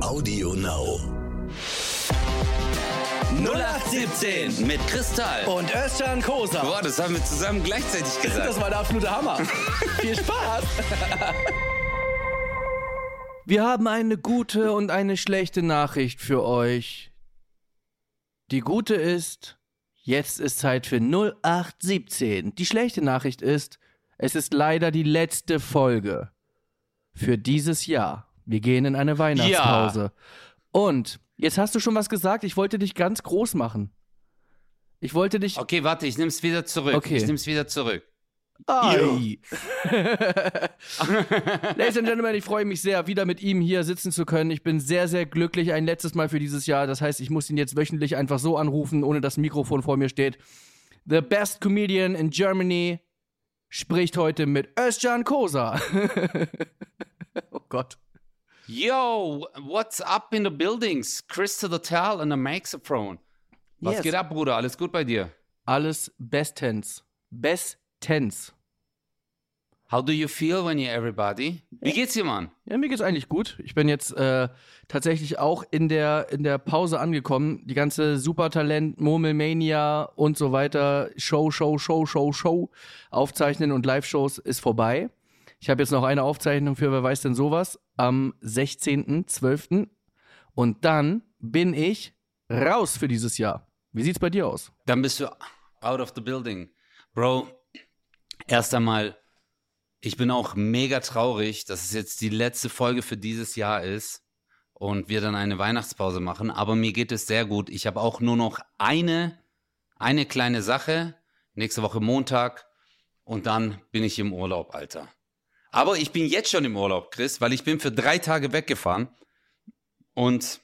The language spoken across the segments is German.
Audio Now. 0817 mit Kristall. Und Özcan Kosa. Boah, das haben wir zusammen gleichzeitig gesagt. Das war der absolute Hammer. Viel Spaß. Wir haben eine gute und eine schlechte Nachricht für euch. Die gute ist, jetzt ist Zeit für 0817. Die schlechte Nachricht ist, es ist leider die letzte Folge für dieses Jahr. Wir gehen in eine Weihnachtspause. Und jetzt hast du schon was gesagt, ich wollte dich ganz groß machen. Ich wollte dich. Okay, warte, ich nehm's wieder zurück. Okay. Ich nehm's wieder zurück. Ladies and Gentlemen, ich freue mich sehr, wieder mit ihm hier sitzen zu können. Ich bin sehr, sehr glücklich. Ein letztes Mal für dieses Jahr. Das heißt, ich muss ihn jetzt wöchentlich einfach so anrufen, ohne dass ein Mikrofon vor mir steht. The best comedian in Germany spricht heute mit Özcan Kosa. oh Gott. Yo, what's up in the buildings? Chris to the towel and the microphone. Was Yes. geht ab, Bruder? Alles gut bei dir? Alles bestens. Bestens. How do you feel when you're everybody? Wie geht's dir, Mann? Ja, mir geht's eigentlich gut. Ich bin jetzt äh, tatsächlich auch in der, in der Pause angekommen. Die ganze Supertalent, Murmelmania und so weiter, Show, Show, Show, Show, Show, Aufzeichnen und Live-Shows ist vorbei. Ich habe jetzt noch eine Aufzeichnung für Wer weiß denn sowas am 16.12. Und dann bin ich raus für dieses Jahr. Wie sieht's bei dir aus? Dann bist du out of the building. Bro, erst einmal, ich bin auch mega traurig, dass es jetzt die letzte Folge für dieses Jahr ist und wir dann eine Weihnachtspause machen. Aber mir geht es sehr gut. Ich habe auch nur noch eine, eine kleine Sache. Nächste Woche Montag. Und dann bin ich im Urlaub, Alter. Aber ich bin jetzt schon im Urlaub, Chris, weil ich bin für drei Tage weggefahren. Und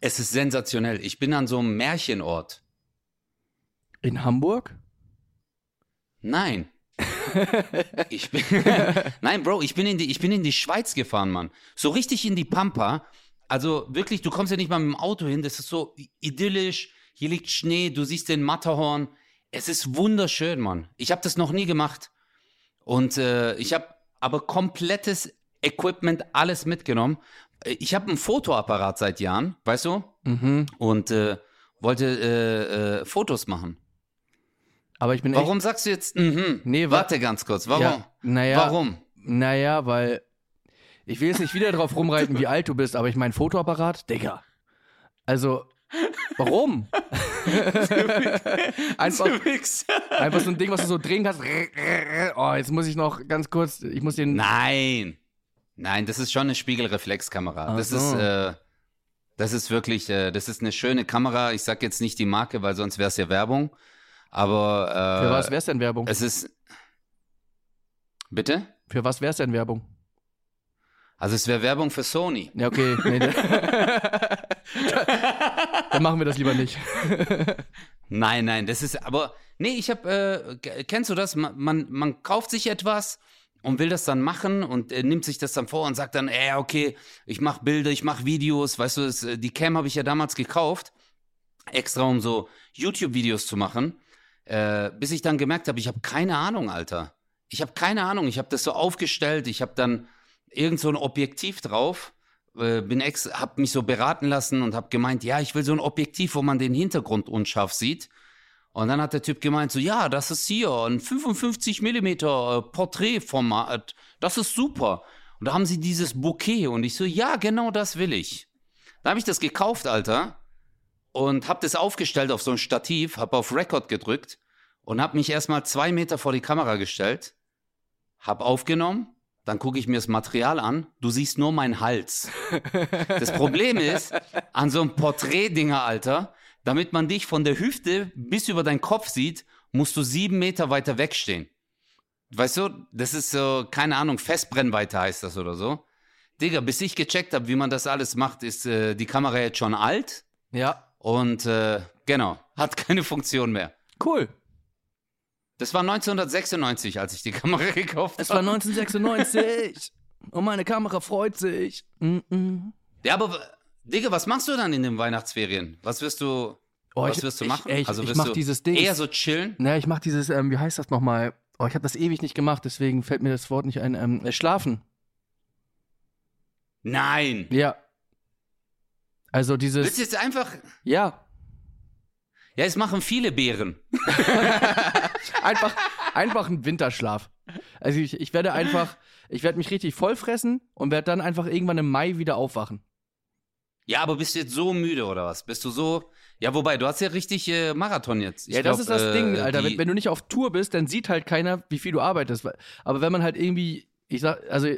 es ist sensationell. Ich bin an so einem Märchenort. In Hamburg? Nein. ich bin Nein, Bro, ich bin in die ich bin in die Schweiz gefahren, Mann. So richtig in die Pampa. Also wirklich, du kommst ja nicht mal mit dem Auto hin, das ist so idyllisch. Hier liegt Schnee, du siehst den Matterhorn. Es ist wunderschön, Mann. Ich habe das noch nie gemacht. Und äh, ich habe aber komplettes Equipment alles mitgenommen. Äh, Ich habe einen Fotoapparat seit Jahren, weißt du? Mhm. Und äh, wollte äh, äh, Fotos machen. Aber ich bin Warum sagst du jetzt, mhm? Nee, wa- warte ganz kurz, warum? Ja, naja. Warum? Naja, weil ich will jetzt nicht wieder drauf rumreiten, wie alt du bist, aber ich mein Fotoapparat, Digga. Also, warum? einfach, einfach so ein Ding, was du so drehen kannst. Oh, jetzt muss ich noch ganz kurz, ich muss den. Nein. Nein, das ist schon eine Spiegelreflexkamera. Ach das so. ist, äh, das ist wirklich, äh, das ist eine schöne Kamera. Ich sag jetzt nicht die Marke, weil sonst wäre es ja Werbung. Aber äh, Für was wär's denn Werbung? es ist. Bitte? Für was wär's denn Werbung? Also es wäre Werbung für Sony. Ja, okay. Nee, Dann machen wir das lieber nicht. Nein, nein, das ist aber nee, ich habe äh, kennst du das? Man, man man kauft sich etwas und will das dann machen und äh, nimmt sich das dann vor und sagt dann, ey, okay, ich mache Bilder, ich mache Videos, weißt du, das, äh, die Cam habe ich ja damals gekauft, extra um so YouTube Videos zu machen, äh, bis ich dann gemerkt habe, ich habe keine Ahnung, Alter. Ich habe keine Ahnung, ich habe das so aufgestellt, ich habe dann irgend so ein Objektiv drauf, äh, bin ex, hab mich so beraten lassen und hab gemeint, ja, ich will so ein Objektiv, wo man den Hintergrund unscharf sieht. Und dann hat der Typ gemeint, so, ja, das ist hier ein 55 Millimeter äh, Porträtformat, das ist super. Und da haben sie dieses Bouquet und ich so, ja, genau das will ich. Da habe ich das gekauft, Alter, und hab das aufgestellt auf so ein Stativ, hab auf Record gedrückt und hab mich erstmal zwei Meter vor die Kamera gestellt, hab aufgenommen, dann gucke ich mir das Material an, du siehst nur meinen Hals. Das Problem ist, an so einem Porträtdinger, Alter, damit man dich von der Hüfte bis über deinen Kopf sieht, musst du sieben Meter weiter wegstehen. Weißt du, das ist so, keine Ahnung, Festbrennweite heißt das oder so. Digga, bis ich gecheckt habe, wie man das alles macht, ist äh, die Kamera jetzt schon alt Ja, und äh, genau, hat keine Funktion mehr. cool. Das war 1996, als ich die Kamera gekauft Es war habe. 1996. Und meine Kamera freut sich. Mm -mm. Ja, aber Digga, was machst du dann in den Weihnachtsferien? Was wirst du, Oh, was ich- wirst du ich- machen? ey, ich- ich wirst mach du dieses Ding. Eher so chillen? Naja, ich mach dieses, ähm, wie heißt das nochmal? Oh, ich habe das ewig nicht gemacht, deswegen fällt mir das Wort nicht ein. Ähm, äh, schlafen. Nein. Ja. Also Willst du dieses, jetzt einfach. ja, Ja, es machen viele Bären. einfach, einfach ein Winterschlaf. Also ich, ich werde einfach, ich werde mich richtig vollfressen und werde dann einfach irgendwann im Mai wieder aufwachen. Ja, aber bist du jetzt so müde oder was? Bist du so. Ja, wobei, du hast ja richtig äh, Marathon jetzt. Ich ja, das glaub, ist das äh, Ding, Alter. Wenn, wenn du nicht auf Tour bist, dann sieht halt keiner, wie viel du arbeitest. Aber wenn man halt irgendwie, ich sag, also,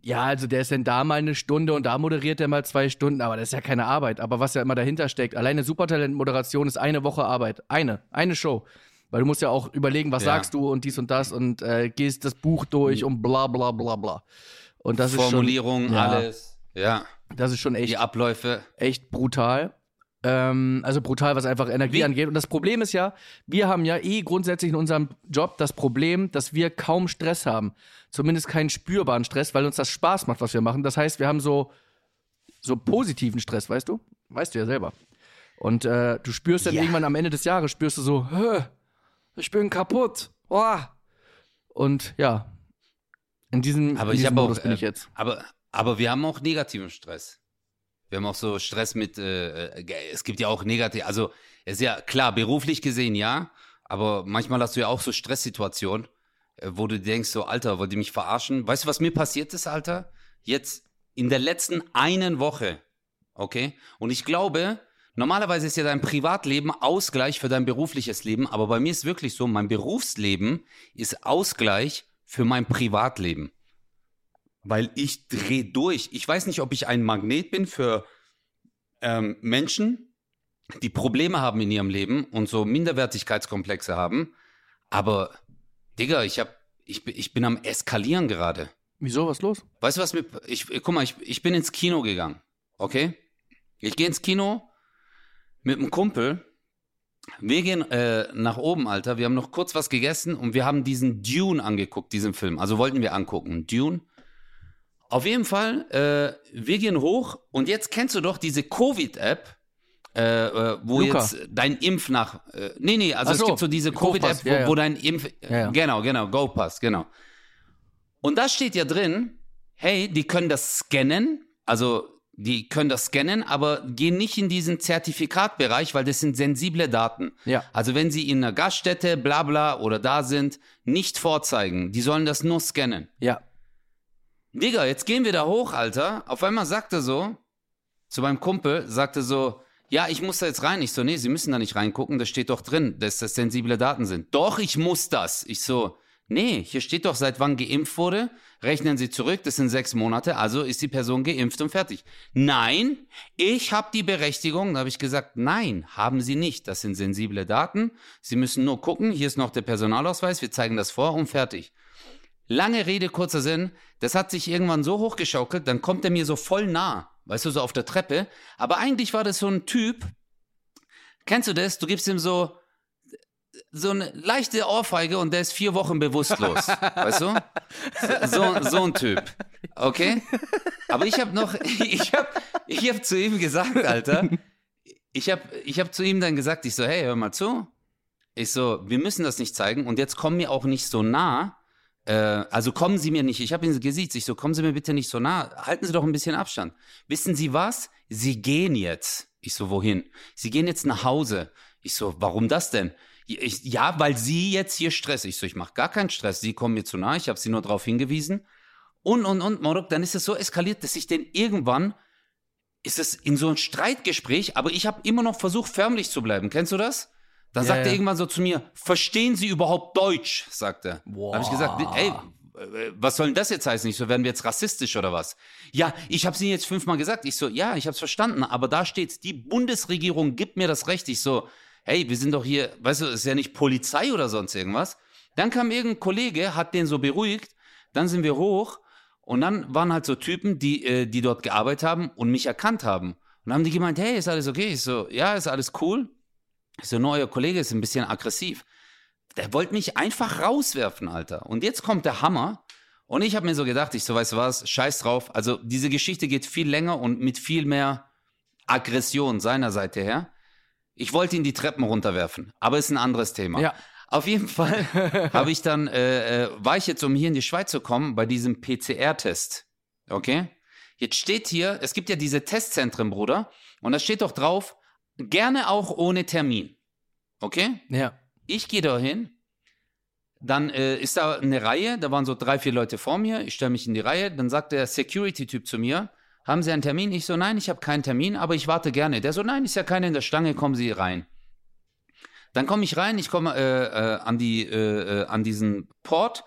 ja, also der ist dann da mal eine Stunde und da moderiert er mal zwei Stunden, aber das ist ja keine Arbeit. Aber was ja immer dahinter steckt, alleine Supertalent-Moderation ist eine Woche Arbeit. Eine, eine Show. Weil du musst ja auch überlegen, was Ja. sagst du und dies und das und äh, gehst das Buch durch und bla bla bla bla. Und das Formulierung, ist schon, ja, alles. Ja, Das ist schon echt die Abläufe. echt brutal. Ähm, also brutal, was einfach Energie Wie- angeht. Und das Problem ist ja, wir haben ja eh grundsätzlich in unserem Job das Problem, dass wir kaum Stress haben. Zumindest keinen spürbaren Stress, weil uns das Spaß macht, was wir machen. Das heißt, wir haben so, so positiven Stress, weißt du? Weißt du ja selber. Und äh, du spürst dann Ja. irgendwann am Ende des Jahres, spürst du so, "Hä, ich bin kaputt. Oh. Und ja, in diesem, Aber in ich diesem auch. Modus bin äh, ich jetzt. Aber, aber wir haben auch negativen Stress. Wir haben auch so Stress mit. Äh, äh, es gibt ja auch negativ. Also, es ist ja klar, beruflich gesehen ja. Aber manchmal hast du ja auch so Stresssituationen, äh, wo du denkst, so, Alter, wollt ihr mich verarschen? Weißt du, was mir passiert ist, Alter? Jetzt in der letzten einen Woche. Okay? Und ich glaube, normalerweise ist ja dein Privatleben Ausgleich für dein berufliches Leben. Aber bei mir ist wirklich so, mein Berufsleben ist Ausgleich für mein Privatleben weil ich dreh durch. Ich weiß nicht, ob ich ein Magnet bin für ähm, Menschen, die Probleme haben in ihrem Leben und so Minderwertigkeitskomplexe haben. Aber, Digga, ich hab, ich, bin- ich bin am Eskalieren gerade. Wieso, was los? Weißt du, was mir. Ich, guck mal, ich, ich bin ins Kino gegangen. Okay? Ich gehe ins Kino mit einem Kumpel. Wir gehen äh, nach oben, Alter. Wir haben noch kurz was gegessen und wir haben diesen Dune angeguckt, diesen Film. Also wollten wir angucken. Dune. Auf jeden Fall, äh, wir gehen hoch und jetzt kennst du doch diese Covid-App, äh, äh, wo Luca. jetzt dein Impf nach. Äh, nee, nee, also Ach es so, gibt so diese Covid-App, wo, ja, ja. wo dein Impf. Ja, ja. Genau, genau, GoPass, genau. Und da steht ja drin, hey, die können das scannen, also die können das scannen, aber gehen nicht in diesen Zertifikatbereich, weil das sind sensible Daten. Ja. Also wenn sie in einer Gaststätte, bla bla oder da sind, nicht vorzeigen. Die sollen das nur scannen. Ja. Digga, jetzt gehen wir da hoch, Alter. Auf einmal sagt er so, zu meinem Kumpel, sagte so, ja, ich muss da jetzt rein. Ich so, nee, Sie müssen da nicht reingucken, das steht doch drin, dass das sensible Daten sind. Doch, ich muss das. Ich so, nee, hier steht doch, seit wann geimpft wurde. Rechnen Sie zurück, das sind sechs Monate, also ist die Person geimpft und fertig. Nein, ich habe die Berechtigung. Da habe ich gesagt, nein, haben Sie nicht. Das sind sensible Daten. Sie müssen nur gucken, hier ist noch der Personalausweis, wir zeigen das vor und fertig. Lange Rede, kurzer Sinn. Das hat sich irgendwann so hochgeschaukelt, dann kommt er mir so voll nah. Weißt du, so auf der Treppe. Aber eigentlich war das so ein Typ. Kennst du das? Du gibst ihm so, so eine leichte Ohrfeige und der ist vier Wochen bewusstlos. weißt du? So, so, so ein Typ. Okay? Aber ich habe noch, ich habe ich hab zu ihm gesagt, Alter. Ich habe ich hab zu ihm dann gesagt, ich so, hey, hör mal zu. Ich so, wir müssen das nicht zeigen und jetzt komm mir auch nicht so nah. Äh, also kommen Sie mir nicht, ich habe ihn gesiezt, ich so, kommen Sie mir bitte nicht so nah, halten Sie doch ein bisschen Abstand. Wissen Sie was? Sie gehen jetzt. Ich so, wohin? Sie gehen jetzt nach Hause. Ich so, warum das denn? Ich, ja, weil Sie jetzt hier Stress. Ich so, ich mache gar keinen Stress. Sie kommen mir zu nah, ich habe Sie nur darauf hingewiesen. Und, und, und, Morok, dann ist es so eskaliert, dass ich denn irgendwann, ist es in so ein Streitgespräch, aber ich habe immer noch versucht, förmlich zu bleiben. Kennst du das? Dann Ja, sagt er ja. irgendwann so zu mir, verstehen Sie überhaupt Deutsch? sagt er. Da habe ich gesagt, ey, äh, was soll denn das jetzt heißen? Ich so, werden wir jetzt rassistisch oder was? Ja, ich habe es Ihnen jetzt fünfmal gesagt. Ich so, ja, ich habe es verstanden, aber da steht's, die Bundesregierung gibt mir das Recht. Ich so, hey, wir sind doch hier, weißt du, ist ja nicht Polizei oder sonst irgendwas. Dann kam irgendein Kollege, hat den so beruhigt, dann sind wir hoch und dann waren halt so Typen, die, äh, die dort gearbeitet haben und mich erkannt haben. Und dann haben die gemeint, hey, ist alles okay? Ich so, ja, ist alles cool. Ich so, nur euer Kollege ist ein bisschen aggressiv. Der wollte mich einfach rauswerfen, Alter. Und jetzt kommt der Hammer. Und ich habe mir so gedacht, ich so, weißt du was, scheiß drauf. Also diese Geschichte geht viel länger und mit viel mehr Aggression seiner Seite her. Ich wollte ihn die Treppen runterwerfen, aber ist ein anderes Thema. Ja. Auf jeden Fall habe ich dann, äh, äh, war ich jetzt, um hier in die Schweiz zu kommen, bei diesem PCR-Test. Okay? Jetzt steht hier, es gibt ja diese Testzentren, Bruder, und da steht doch drauf, gerne auch ohne Termin. Okay? Ja. Ich gehe da hin, dann äh, ist da eine Reihe, da waren so drei, vier Leute vor mir, ich stelle mich in die Reihe, dann sagt der Security-Typ zu mir, haben Sie einen Termin? Ich so, nein, ich habe keinen Termin, aber ich warte gerne. Der so, nein, ist ja keiner in der Stange, kommen Sie rein. Dann komme ich rein, ich komme äh, äh, an, die, äh, äh, an diesen Port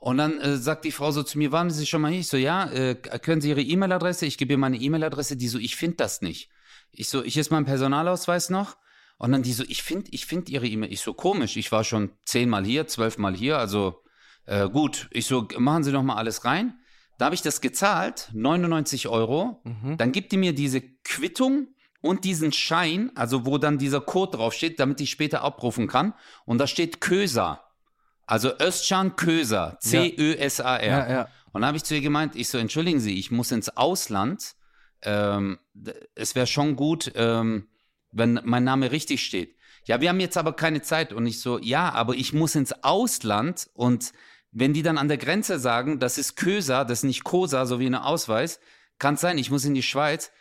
und dann äh, sagt die Frau so zu mir, waren Sie schon mal hier? Ich so, ja, äh, können Sie Ihre E-Mail-Adresse? Ich gebe ihr meine E-Mail-Adresse. Die so, ich finde das nicht. Ich so, ich ist mein Personalausweis noch. Und dann die so, ich finde ich find Ihre E-Mail. Ich so, komisch, ich war schon zehnmal hier, zwölfmal hier, also äh, gut. Ich so, machen Sie doch mal alles rein. Da habe ich das gezahlt, 99 Euro. Dann gibt die mir diese Quittung und diesen Schein, also wo dann dieser Code draufsteht, damit ich später abrufen kann. Und da steht Köser. Also Özcan Köser. C-Ö-S-A-R. Ja, ja. Und dann habe ich zu ihr gemeint, ich so, entschuldigen Sie, ich muss ins Ausland. Ähm, es wäre schon gut, ähm, wenn mein Name richtig steht. Ja, wir haben jetzt aber keine Zeit. Und ich so, ja, aber ich muss ins Ausland und wenn die dann an der Grenze sagen, das ist Köser, das ist nicht Kosa, so wie ein Ausweis, kann es sein, ich muss in die Schweiz.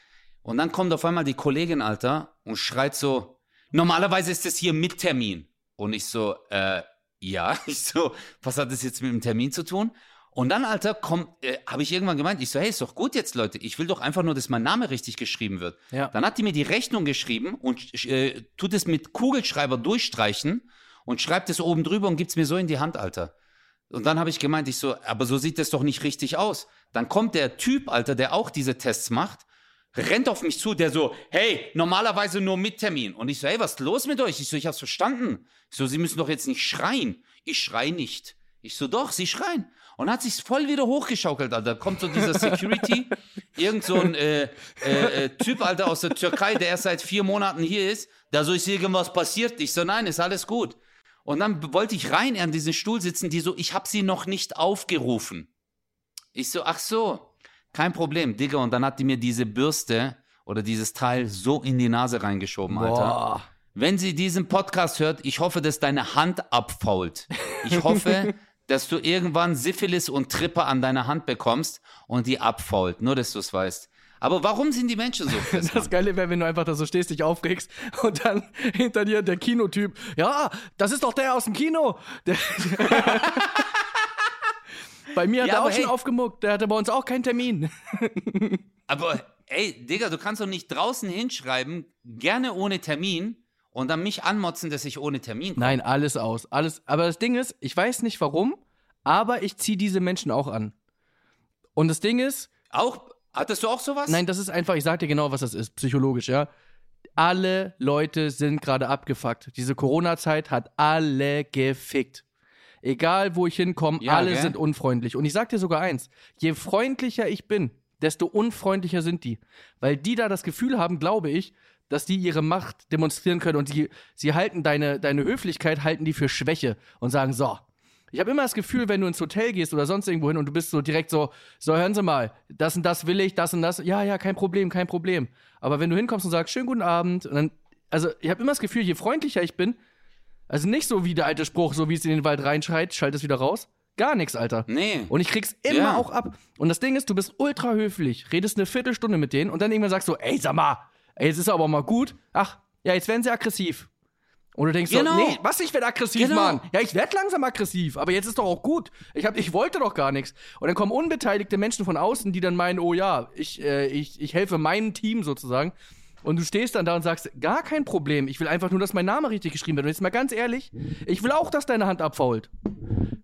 Und dann kommt auf einmal die Kollegin, Alter, und schreit so, normalerweise ist es hier mit Termin. Und ich so, äh, ja, ich so, was hat das jetzt mit dem Termin zu tun? Und dann, Alter, kommt, äh, habe ich irgendwann gemeint, ich so, hey, ist doch gut jetzt, Leute, ich will doch einfach nur, dass mein Name richtig geschrieben wird. Ja. Dann hat die mir die Rechnung geschrieben und äh, tut es mit Kugelschreiber durchstreichen und schreibt es oben drüber und gibt es mir so in die Hand, Alter. Und dann habe ich gemeint, ich so, aber so sieht das doch nicht richtig aus. Dann kommt der Typ, Alter, der auch diese Tests macht, rennt auf mich zu, der so, hey, normalerweise nur mit Termin. Und ich so, hey, was ist los mit euch? Ich so, ich hab's verstanden. Ich so, Sie müssen doch jetzt nicht schreien. Ich schrei nicht. Ich so, doch, Sie schreien. Und hat sich's voll wieder hochgeschaukelt, Alter. Kommt so dieser Security, irgend so ein äh, äh, äh, Typ, Alter, aus der Türkei, der erst seit vier Monaten hier ist. Da so, ist irgendwas passiert? Ich so, nein, ist alles gut. Und dann wollte ich rein an diesen Stuhl sitzen, die so, ich hab sie noch nicht aufgerufen. Ich so, ach so, kein Problem, Digga. Und dann hat die mir diese Bürste oder dieses Teil so in die Nase reingeschoben, Alter. Boah. Wenn sie diesen Podcast hört, ich hoffe, dass deine Hand abfault. Ich hoffe, dass du irgendwann Syphilis und Trippe an deiner Hand bekommst und die abfault. Nur, dass du es weißt. Aber warum sind die Menschen so fest? Das Geile wäre, wenn du einfach da so stehst, dich aufregst und dann hinter dir der Kinotyp. Ja, das ist doch der aus dem Kino. Der, bei mir hat Ja, er auch aber schon hey. aufgemuckt. Der hatte bei uns auch keinen Termin. Aber ey, Digga, du kannst doch nicht draußen hinschreiben, gerne ohne Termin und dann mich anmotzen, dass ich ohne Termin komme. Nein, alles aus. Alles. Aber das Ding ist, ich weiß nicht warum, aber ich ziehe diese Menschen auch an. Und das Ding ist, Auch, hattest du auch sowas? Nein, das ist einfach, ich sag dir genau, was das ist, psychologisch, ja. Alle Leute sind gerade abgefuckt. Diese Corona-Zeit hat alle gefickt. Egal, wo ich hinkomme, Ja, alle gell? sind unfreundlich. Und ich sag dir sogar eins: Je freundlicher ich bin, desto unfreundlicher sind die. Weil die da das Gefühl haben, glaube ich, dass die ihre Macht demonstrieren können und die, sie halten deine, deine Höflichkeit, halten die für Schwäche und sagen, so. Ich habe immer das Gefühl, wenn du ins Hotel gehst oder sonst irgendwo hin und du bist so direkt so, so hören Sie mal, das und das will ich, das und das, ja, ja, kein Problem, kein Problem. Aber wenn du hinkommst und sagst, schönen guten Abend, und dann, also ich habe immer das Gefühl, je freundlicher ich bin, also nicht so wie der alte Spruch, so wie es in den Wald reinschreit, schalt es wieder raus. Gar nichts, Alter. Nee. Und ich krieg's immer Ja. auch ab. Und das Ding ist, du bist ultra höflich, redest eine Viertelstunde mit denen und dann irgendwann sagst du, ey, sag mal, ey, jetzt ist aber mal gut. Ach, ja, jetzt werden sie aggressiv. Und du denkst Genau. so, nee, was, ich werde aggressiv, Genau. Mann. Ja, ich werde langsam aggressiv, aber jetzt ist doch auch gut. Ich, hab, ich wollte doch gar nichts. Und dann kommen unbeteiligte Menschen von außen, die dann meinen, oh ja, ich, äh, ich, ich helfe meinem Team sozusagen. Und du stehst dann da und sagst, gar kein Problem. Ich will einfach nur, dass mein Name richtig geschrieben wird. Und jetzt mal ganz ehrlich, ich will auch, dass deine Hand abfault.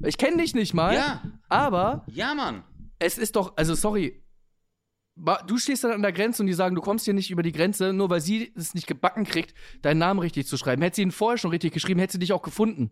Ich kenne dich nicht mal, Ja. aber Ja, Mann. es ist doch, also sorry, du stehst dann an der Grenze und die sagen, du kommst hier nicht über die Grenze, nur weil sie es nicht gebacken kriegt, deinen Namen richtig zu schreiben. Hätte sie ihn vorher schon richtig geschrieben, hätte sie dich auch gefunden.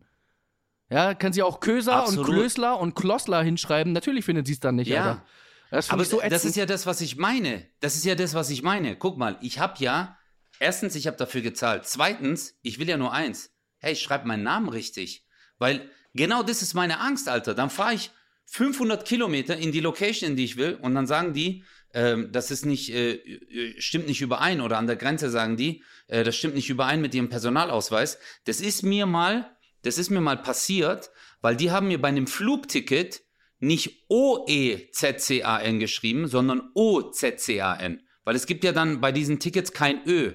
Ja, kann sie auch Köser Absolut. und Klösler und Klossler hinschreiben. Natürlich findet sie es dann nicht, Ja. Alter. Das Aber ich so das ist ja das, was ich meine. Das ist ja das, was ich meine. Guck mal, ich habe ja, erstens, ich habe dafür gezahlt. Zweitens, ich will ja nur eins. Hey, schreib meinen Namen richtig. Weil genau das ist meine Angst, Alter. Dann fahre ich 500 Kilometer in die Location, in die ich will, und dann sagen die, ähm, das ist nicht, äh, äh, stimmt nicht überein. Oder an der Grenze sagen die, äh, das stimmt nicht überein mit ihrem Personalausweis. Das ist mir mal, das ist mir mal passiert, weil die haben mir bei einem Flugticket nicht O-E-Z-C-A-N geschrieben, sondern O-Z-C-A-N. Weil es gibt ja dann bei diesen Tickets kein Ö.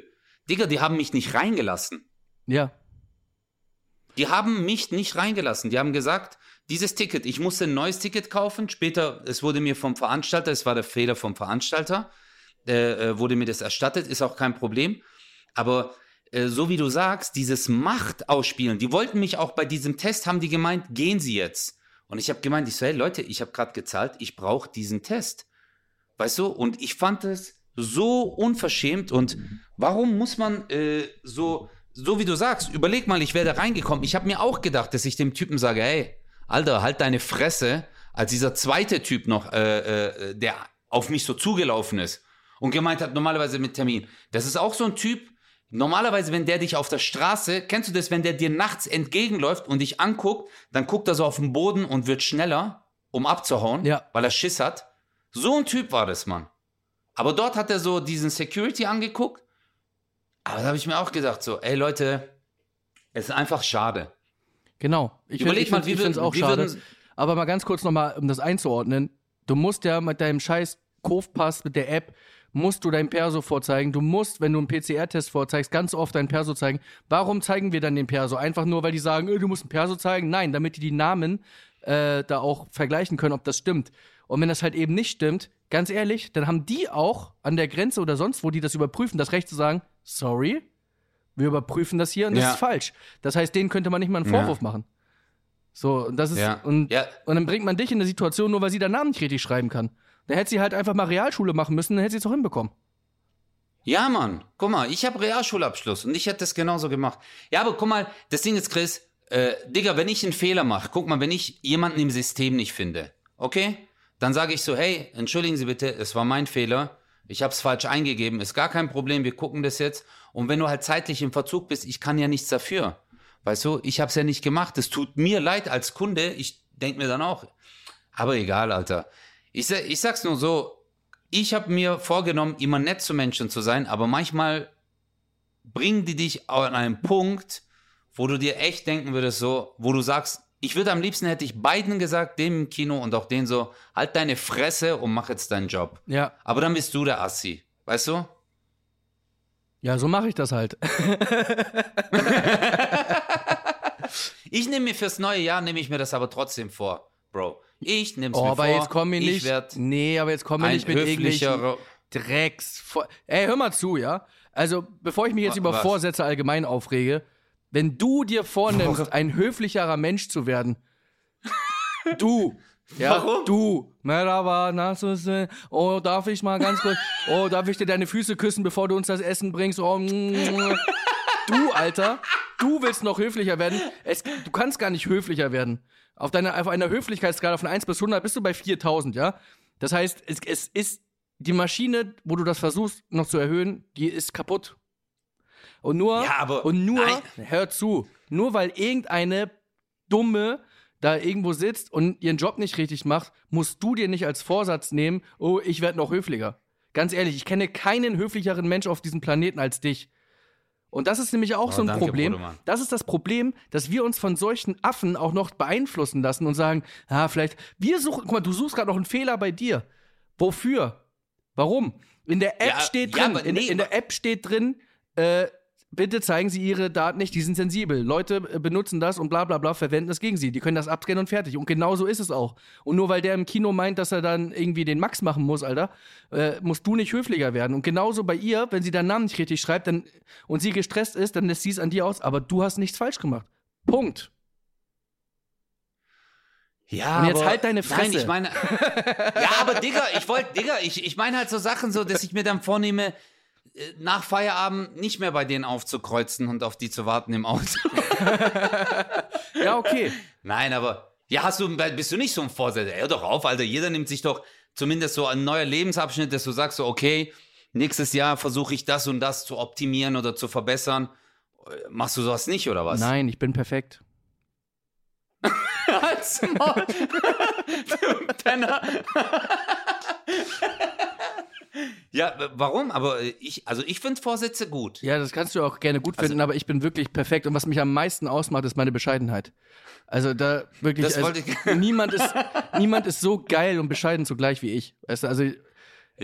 Digga, die haben mich nicht reingelassen. Ja. Die haben mich nicht reingelassen. Die haben gesagt, dieses Ticket, ich musste ein neues Ticket kaufen. Später, es wurde mir vom Veranstalter, es war der Fehler vom Veranstalter, äh, wurde mir das erstattet, ist auch kein Problem. Aber äh, so wie du sagst, dieses Macht ausspielen, die wollten mich auch bei diesem Test, haben die gemeint, gehen Sie jetzt. Und ich habe gemeint, ich so, hey Leute, ich habe gerade gezahlt, ich brauche diesen Test. Weißt du? Und ich fand es so unverschämt. Und warum muss man äh, so, so wie du sagst, überleg mal, ich wäre da reingekommen. Ich habe mir auch gedacht, dass ich dem Typen sage, hey, Alter, halt deine Fresse, als dieser zweite Typ noch, äh, äh, der auf mich so zugelaufen ist und gemeint hat, normalerweise mit Termin. Das ist auch so ein Typ, normalerweise, wenn der dich auf der Straße, kennst du das, wenn der dir nachts entgegenläuft und dich anguckt, dann guckt er so auf den Boden und wird schneller, um abzuhauen, Ja. weil er Schiss hat. So ein Typ war das, Mann. Aber dort hat er so diesen Security angeguckt. Aber da habe ich mir auch gedacht, so, ey Leute, es ist einfach schade. Genau. Ich, Überleg ich, mal, find- wie ich finde es auch wie schade. würden- Aber mal ganz kurz nochmal, um das einzuordnen. Du musst ja mit deinem scheiß Kofpass, mit der App, musst du dein Perso vorzeigen. Du musst, wenn du einen PCR-Test vorzeigst, ganz oft dein Perso zeigen. Warum zeigen wir dann den Perso? Einfach nur, weil die sagen, äh, du musst ein Perso zeigen? Nein, damit die die Namen äh, da auch vergleichen können, ob das stimmt. Und wenn das halt eben nicht stimmt, ganz ehrlich, dann haben die auch an der Grenze oder sonst wo, die das überprüfen, das Recht zu sagen, sorry, wir überprüfen das hier und das Ja. ist falsch. Das heißt, denen könnte man nicht mal einen Ja. Vorwurf machen. So, und das ist, Ja. und, Ja. und dann bringt man dich in eine Situation, nur weil sie deinen Namen nicht richtig schreiben kann. Da hätte sie halt einfach mal Realschule machen müssen, dann hätte sie es auch hinbekommen. Ja, Mann, guck mal, ich habe Realschulabschluss und ich hätte das genauso gemacht. Ja, aber guck mal, das Ding ist, Chris, äh, Digga, wenn ich einen Fehler mache, guck mal, wenn ich jemanden im System nicht finde, okay? Dann sage ich so, hey, entschuldigen Sie bitte, es war mein Fehler, ich habe es falsch eingegeben, ist gar kein Problem, wir gucken das jetzt. Und wenn du halt zeitlich im Verzug bist, ich kann ja nichts dafür. Weißt du, ich habe es ja nicht gemacht, es tut mir leid als Kunde, ich denke mir dann auch, aber egal, Alter. Ich, ich sag's nur so, ich habe mir vorgenommen, immer nett zu Menschen zu sein, aber manchmal bringen die dich an einen Punkt, wo du dir echt denken würdest, so, wo du sagst, ich würde am liebsten hätte ich beiden gesagt, dem im Kino und auch den so, halt deine Fresse und mach jetzt deinen Job. Ja, Aber dann bist du der Assi, weißt du? Ja, so mache ich das halt. Ich nehme mir fürs neue Jahr, nehme ich mir das aber trotzdem vor, Bro. Ich nehme es Oh, mir aber vor. jetzt wir Ich nicht. werde Nee, aber jetzt kommen wir nicht mit irgendwelchen. Drecks. Ey, hör mal zu, ja? Also, bevor ich mich jetzt über was? Vorsätze allgemein aufrege, wenn du dir vornimmst, ein höflicherer Mensch zu werden, du, ja, Warum? du, Merhaba, Nassus, oh, darf ich mal ganz kurz, oh, darf ich dir deine Füße küssen, bevor du uns das Essen bringst, oh, du, Alter, du willst noch höflicher werden, es, du kannst gar nicht höflicher werden. Auf, deiner, auf einer Höflichkeitsskala von 1 bis 100 bist du bei 4000, ja? Das heißt, es, es ist die Maschine, wo du das versuchst noch zu erhöhen, die ist kaputt. Und nur, Ja, aber- und nur, Nein. hör zu, nur weil irgendeine dumme da irgendwo sitzt und ihren Job nicht richtig macht, musst du dir nicht als Vorsatz nehmen, oh, ich werde noch höflicher. Ganz ehrlich, ich kenne keinen höflicheren Mensch auf diesem Planeten als dich. Und das ist nämlich auch Oh, so ein danke, Problem. Brudermann. Das ist das Problem, dass wir uns von solchen Affen auch noch beeinflussen lassen und sagen, ah, vielleicht, wir suchen, guck mal, du suchst gerade noch einen Fehler bei dir. Wofür? Warum? In der App Ja, steht ja, drin, aber in, nee, in der App steht drin, äh, bitte zeigen Sie Ihre Daten nicht, die sind sensibel. Leute äh, benutzen das und bla bla bla, verwenden das gegen Sie. Die können das abscannen und fertig. Und genau so ist es auch. Und nur weil der im Kino meint, dass er dann irgendwie den Max machen muss, Alter, äh, musst du nicht höflicher werden. Und genauso bei ihr, wenn sie deinen Namen nicht richtig schreibt dann, und sie gestresst ist, dann lässt sie es an dir aus, aber du hast nichts falsch gemacht. Punkt. Ja, Und jetzt aber, halt deine Nein, Fresse. ich meine. ja, aber Digga, ich wollte, Digga, ich, ich meine halt so Sachen so, dass ich mir dann vornehme, nach Feierabend nicht mehr bei denen aufzukreuzen und auf die zu warten im Auto. Ja, okay. Nein, aber. Ja, hast du, bist du nicht so ein Vorsätze? Hör doch auf, Alter. Jeder nimmt sich doch zumindest so ein neuer Lebensabschnitt, dass du sagst so, okay, nächstes Jahr versuche ich das und das zu optimieren oder zu verbessern. Äh, Machst du sowas nicht, oder was? Nein, ich bin perfekt. Du Penner. Ja, warum? Aber äh, ich, also ich finde Vorsätze gut. Ja, das kannst du auch gerne gut Also finden, aber ich bin wirklich perfekt. Und was mich am meisten ausmacht, ist meine Bescheidenheit. Also da wirklich, Das also, wollte ich- niemand ist, niemand ist so geil und bescheiden zugleich wie ich. Weißt du, also Ja,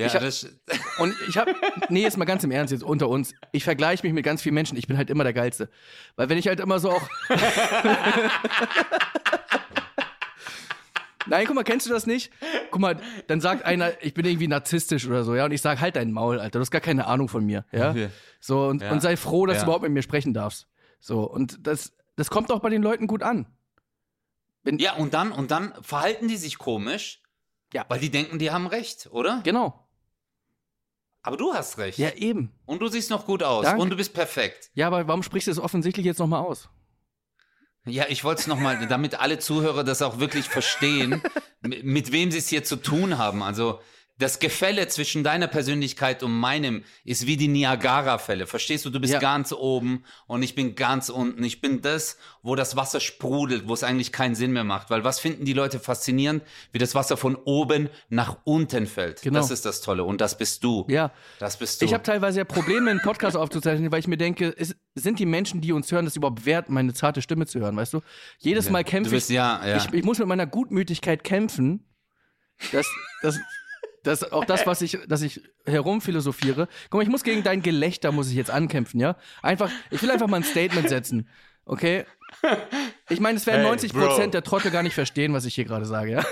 Ich hab- das, und ich habe, nee, jetzt mal ganz im Ernst jetzt unter uns. Ich vergleiche mich mit ganz vielen Menschen. Ich bin halt immer der Geilste, weil wenn ich halt immer so auch. Nein, guck mal, kennst du das nicht? Guck mal, dann sagt einer, ich bin irgendwie narzisstisch oder so, ja, und ich sag halt dein Maul, Alter, du hast gar keine Ahnung von mir, ja. Okay. So und, Ja. und sei froh, dass Ja. du überhaupt mit mir sprechen darfst. So und das, das kommt auch bei den Leuten gut an. Wenn, ja, und dann, und dann verhalten die sich komisch, Ja. weil die denken, die haben recht, oder? Genau. Aber du hast recht. Ja, eben. Und du siehst noch gut aus. Danke. Und du bist perfekt. Ja, aber warum sprichst du es offensichtlich jetzt nochmal aus? Ja, ich wollte es nochmal, damit alle Zuhörer das auch wirklich verstehen, m- mit wem sie es hier zu tun haben. Also das Gefälle zwischen deiner Persönlichkeit und meinem ist wie die Niagara-Fälle. Verstehst du? Du bist Ja. ganz oben und ich bin ganz unten. Ich bin das, wo das Wasser sprudelt, wo es eigentlich keinen Sinn mehr macht. Weil was finden die Leute faszinierend? Wie das Wasser von oben nach unten fällt. Genau. Das ist das Tolle. Und das bist du. Ja. Das bist du. Ich habe teilweise ja Probleme, einen Podcast aufzuzeichnen, weil ich mir denke, ist, sind die Menschen, die uns hören, das überhaupt wert, meine zarte Stimme zu hören, weißt du? Jedes Mal kämpfe bist, ich, ja, ja. ich. Ich muss mit meiner Gutmütigkeit kämpfen, dass, dass, dass auch das, was ich, dass ich herumphilosophiere. Guck mal, ich muss gegen dein Gelächter muss ich jetzt ankämpfen, ja? Einfach, ich will einfach mal ein Statement setzen, okay? Ich meine, es werden Hey, 90 Bro. Prozent der Trottel gar nicht verstehen, was ich hier gerade sage, ja?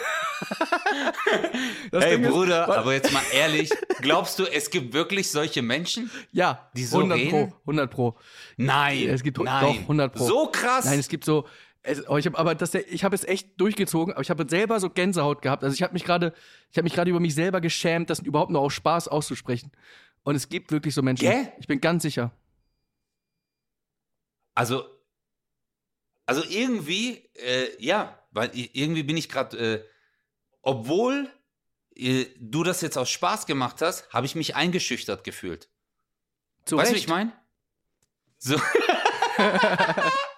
Das Hey Ding ist- Bruder, aber jetzt mal ehrlich, glaubst du, es gibt wirklich solche Menschen? ja, die so 100 reden? Pro, 100 Pro. Nein. Es gibt nein. doch 100 Pro. So krass. Nein, es gibt so. Es, oh, ich habe aber das, ich habe es echt durchgezogen, aber ich habe selber so Gänsehaut gehabt. Also ich habe mich gerade, ich habe mich gerade über mich selber geschämt, das überhaupt nur aus Spaß auszusprechen. Und es gibt wirklich so Menschen. Gell? Ich bin ganz sicher. Also, also irgendwie, äh, ja, weil irgendwie bin ich gerade, äh, obwohl äh, du das jetzt aus Spaß gemacht hast, habe ich mich eingeschüchtert gefühlt. Zu weißt du, wie Recht. ich meine? So.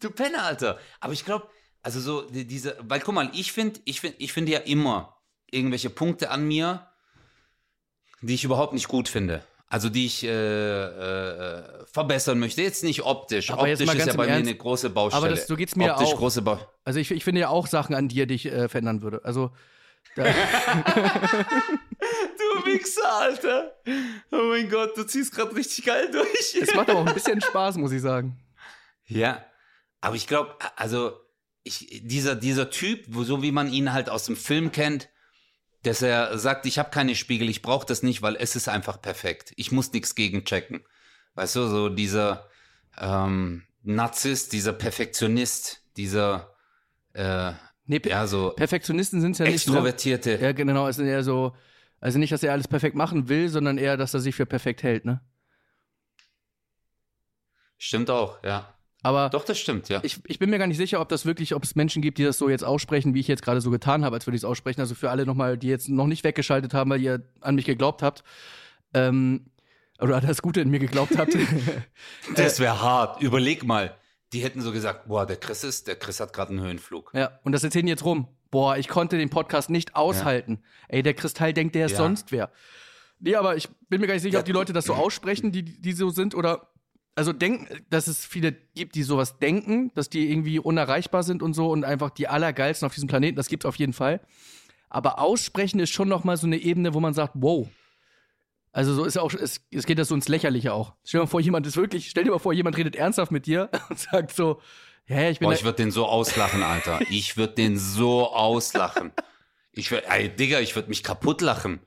du Penner, Alter. Aber ich glaube, also so die, diese, weil guck mal, ich finde, ich finde, ich finde ja immer irgendwelche Punkte an mir, die ich überhaupt nicht gut finde. Also die ich äh, äh, verbessern möchte. Jetzt nicht optisch. Aber optisch ist ja bei mir Ernst. eine große Baustelle. Aber das- so geht's mir optisch auch. große Bau Also ich, ich finde ja auch Sachen an dir, die ich äh, verändern würde. Also Du Wichser, Alter. Oh mein Gott, du ziehst gerade richtig geil durch. es macht aber auch ein bisschen Spaß, muss ich sagen. Ja, aber ich glaube, also ich, dieser, dieser Typ, so wie man ihn halt aus dem Film kennt, dass er sagt, ich habe keine Spiegel, ich brauche das nicht, weil es ist einfach perfekt. Ich muss nichts gegenchecken. Weißt du, so dieser ähm, Narzisst, dieser Perfektionist, dieser äh, Nee, ja so Perfektionisten sind ja nicht. Ne? extrovertierte. Ja, genau, es sind eher so, also nicht, dass er alles perfekt machen will, sondern eher, dass er sich für perfekt hält, ne? Stimmt auch, ja. Aber Doch, das stimmt, ja. ich, ich bin mir gar nicht sicher, ob das wirklich, ob es Menschen gibt, die das so jetzt aussprechen, wie ich jetzt gerade so getan habe, als würde ich es aussprechen. Also für alle nochmal, die jetzt noch nicht weggeschaltet haben, weil ihr an mich geglaubt habt. Ähm, oder an das Gute in mir geglaubt habt. Das wäre hart. Überleg mal. Die hätten so gesagt, boah, der Chris ist, der Chris hat gerade einen Höhenflug. ja, und das erzählen die jetzt rum. Boah, ich konnte den Podcast nicht aushalten. Ey, der Kristall denkt, der ist Ja. sonst wer. Nee, aber ich bin mir gar nicht sicher, Ja. ob die Leute das so aussprechen, die, die so sind, oder also denken, dass es viele gibt, die sowas denken, dass die irgendwie unerreichbar sind und so und einfach die allergeilsten auf diesem Planeten, das gibt's auf jeden Fall. Aber aussprechen ist schon noch mal so eine Ebene, wo man sagt, wow. Also so ist auch, es, es geht das so ins Lächerliche auch. Stell dir mal vor, jemand ist wirklich, stell dir mal vor, jemand redet ernsthaft mit dir und sagt so, ja, ich bin Boah, ich würde den so auslachen, Alter. Ich würde den so auslachen. Ich würde, ey, Digga, ich würde mich kaputt lachen.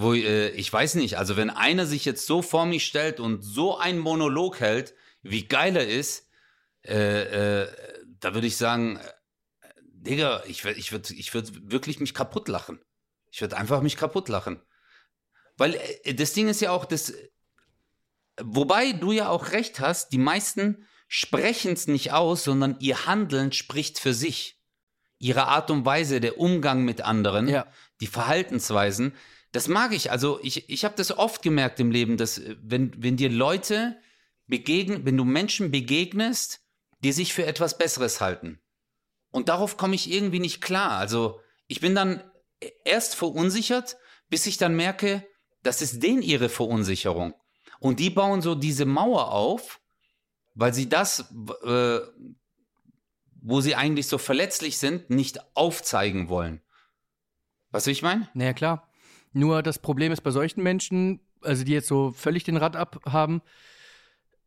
Wo, äh, ich weiß nicht, also wenn einer sich jetzt so vor mich stellt und so einen Monolog hält, wie geil er ist, äh, äh, da würde ich sagen, äh, Digga, ich würde ich würd, ich würd wirklich mich kaputt lachen. Ich würde einfach mich kaputt lachen. Weil äh, das Ding ist ja auch, das, wobei du ja auch recht hast, die meisten sprechen es nicht aus, sondern ihr Handeln spricht für sich. Ihre Art und Weise, der Umgang mit anderen, Ja. die Verhaltensweisen, das mag ich. Also ich, ich habe das oft gemerkt im Leben, dass äh, wenn, wenn dir Leute begegnen, wenn du Menschen begegnest, die sich für etwas Besseres halten. Und darauf komme ich irgendwie nicht klar. Also ich bin dann erst verunsichert, bis ich dann merke, das ist denen ihre Verunsicherung. Und die bauen so diese Mauer auf, weil sie das, äh, wo sie eigentlich so verletzlich sind, nicht aufzeigen wollen. Wie ich meine? Naja, klar. Nur das Problem ist bei solchen Menschen, also die jetzt so völlig den Rad abhaben,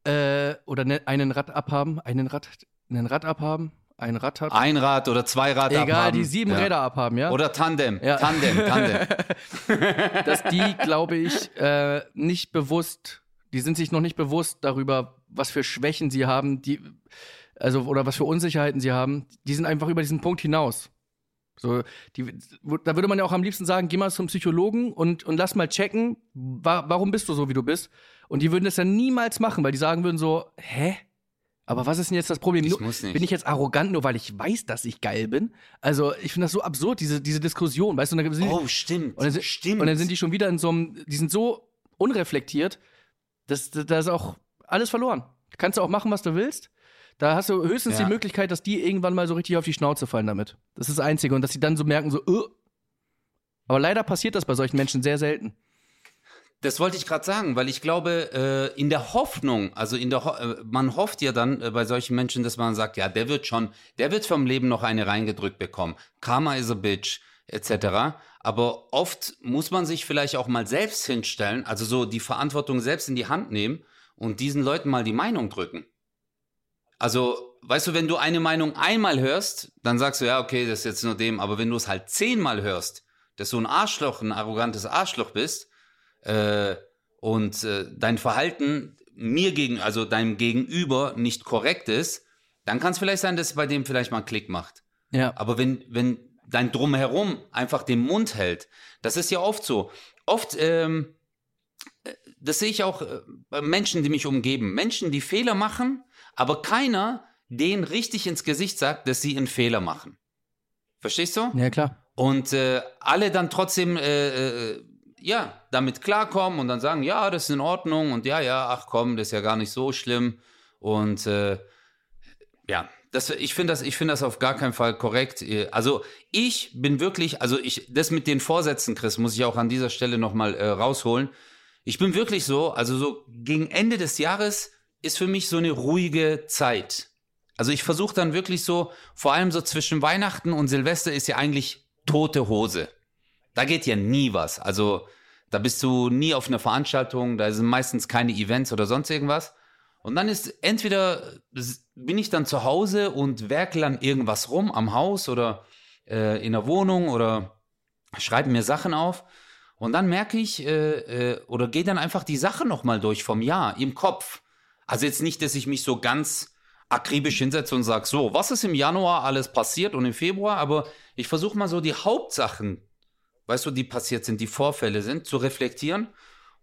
äh, oder ne, einen Rad abhaben, einen Rad, einen Rad abhaben, ein Rad hat. Ein Rad oder zwei Rad Egal, abhaben. die sieben ja. Räder abhaben, ja? Oder Tandem, Ja. Tandem, Tandem. dass die, glaube ich, äh, nicht bewusst, die sind sich noch nicht bewusst darüber, was für Schwächen sie haben, die, also, oder was für Unsicherheiten sie haben. Die sind einfach über diesen Punkt hinaus. So, die, da würde man ja auch am liebsten sagen, geh mal zum Psychologen und, und lass mal checken, wa warum bist du so, wie du bist. Und die würden das ja niemals machen, weil die sagen würden so, hä? Aber was ist denn jetzt das Problem? Ich muss nicht. Bin ich jetzt arrogant, nur weil ich weiß, dass ich geil bin? Also, ich finde das so absurd, diese, diese Diskussion, weißt du? Und dann Oh, stimmt. und dann, sind- stimmt. und dann sind die schon wieder in so einem, die sind so unreflektiert, dass da ist auch alles verloren. Kannst du auch machen, was du willst. Da hast du höchstens Ja. die Möglichkeit, dass die irgendwann mal so richtig auf die Schnauze fallen damit. Das ist das Einzige. Und dass sie dann so merken, so, äh. Aber leider passiert das bei solchen Menschen sehr selten. Das wollte ich gerade sagen, weil ich glaube, äh, in der Hoffnung, also in der Ho äh, man hofft ja dann äh, bei solchen Menschen, dass man sagt, ja, der wird schon, der wird vom Leben noch eine reingedrückt bekommen. Karma is a bitch, etc. Aber oft muss man sich vielleicht auch mal selbst hinstellen, also so die Verantwortung selbst in die Hand nehmen und diesen Leuten mal die Meinung drücken. Also, weißt du, wenn du eine Meinung einmal hörst, dann sagst du, ja, okay, das ist jetzt nur dem, aber wenn du es halt zehnmal hörst, dass du ein Arschloch, ein arrogantes Arschloch bist, äh, und äh, dein Verhalten mir gegen, also deinem Gegenüber nicht korrekt ist, dann kann es vielleicht sein, dass es bei dem vielleicht mal einen Klick macht. Ja. Aber wenn, wenn dein Drumherum einfach den Mund hält, das ist ja oft so. Oft, ähm, äh, das sehe ich auch äh, bei Menschen, die mich umgeben. Menschen, die Fehler machen, aber keiner denen richtig ins Gesicht sagt, dass sie einen Fehler machen. Verstehst du? Ja, klar. Und äh, alle dann trotzdem, äh, äh, ja, damit klarkommen und dann sagen, ja, das ist in Ordnung und ja, ja, ach komm, das ist ja gar nicht so schlimm. Und äh, ja, das, ich finde das, ich finde das auf gar keinen Fall korrekt. Also ich bin wirklich, also ich, das mit den Vorsätzen, Chris, muss ich auch an dieser Stelle nochmal äh, rausholen. Ich bin wirklich so, also so gegen Ende des Jahres ist für mich so eine ruhige Zeit. Also ich versuche dann wirklich so, vor allem so zwischen Weihnachten und Silvester ist ja eigentlich tote Hose. Da geht ja nie was. Also da bist du nie auf einer Veranstaltung, da sind meistens keine Events oder sonst irgendwas. Und dann ist entweder bin ich dann zu Hause und werkel an irgendwas rum am Haus oder äh, in der Wohnung oder schreibe mir Sachen auf. Und dann merke ich äh, äh, oder gehe dann einfach die Sachen nochmal durch vom Jahr im Kopf. Also jetzt nicht, dass ich mich so ganz akribisch hinsetze und sage, so, was ist im Januar alles passiert und im Februar, aber ich versuche mal so die Hauptsachen, weißt du, die passiert sind, die Vorfälle sind, zu reflektieren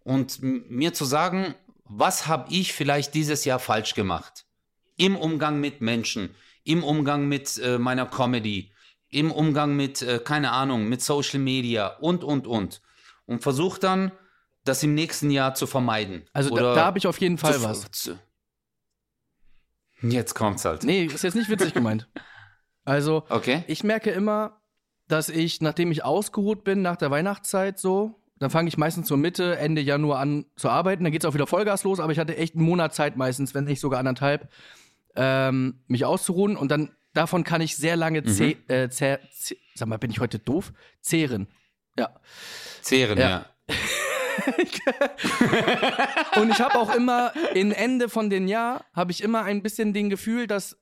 und mir zu sagen, was habe ich vielleicht dieses Jahr falsch gemacht? Im Umgang mit Menschen, im Umgang mit äh, meiner Comedy, im Umgang mit, äh, keine Ahnung, mit Social Media und, und, und. Und versuche dann, das im nächsten Jahr zu vermeiden. Also da, da habe ich auf jeden Fall was. zu- Jetzt kommt's halt. Nee, ist jetzt nicht witzig gemeint. Also, Okay. ich merke immer, dass ich, nachdem ich ausgeruht bin nach der Weihnachtszeit so, dann fange ich meistens so Mitte, Ende Januar an zu arbeiten. Dann geht's auch wieder Vollgas los, aber ich hatte echt einen Monat Zeit meistens, wenn nicht sogar anderthalb, ähm, mich auszuruhen. Und dann davon kann ich sehr lange äh, zäh, zäh, sag mal, bin ich heute doof? Zehren. Ja. Zehren, Ja. ja. Und ich habe auch immer, in Ende von den Jahr, habe ich immer ein bisschen den Gefühl, dass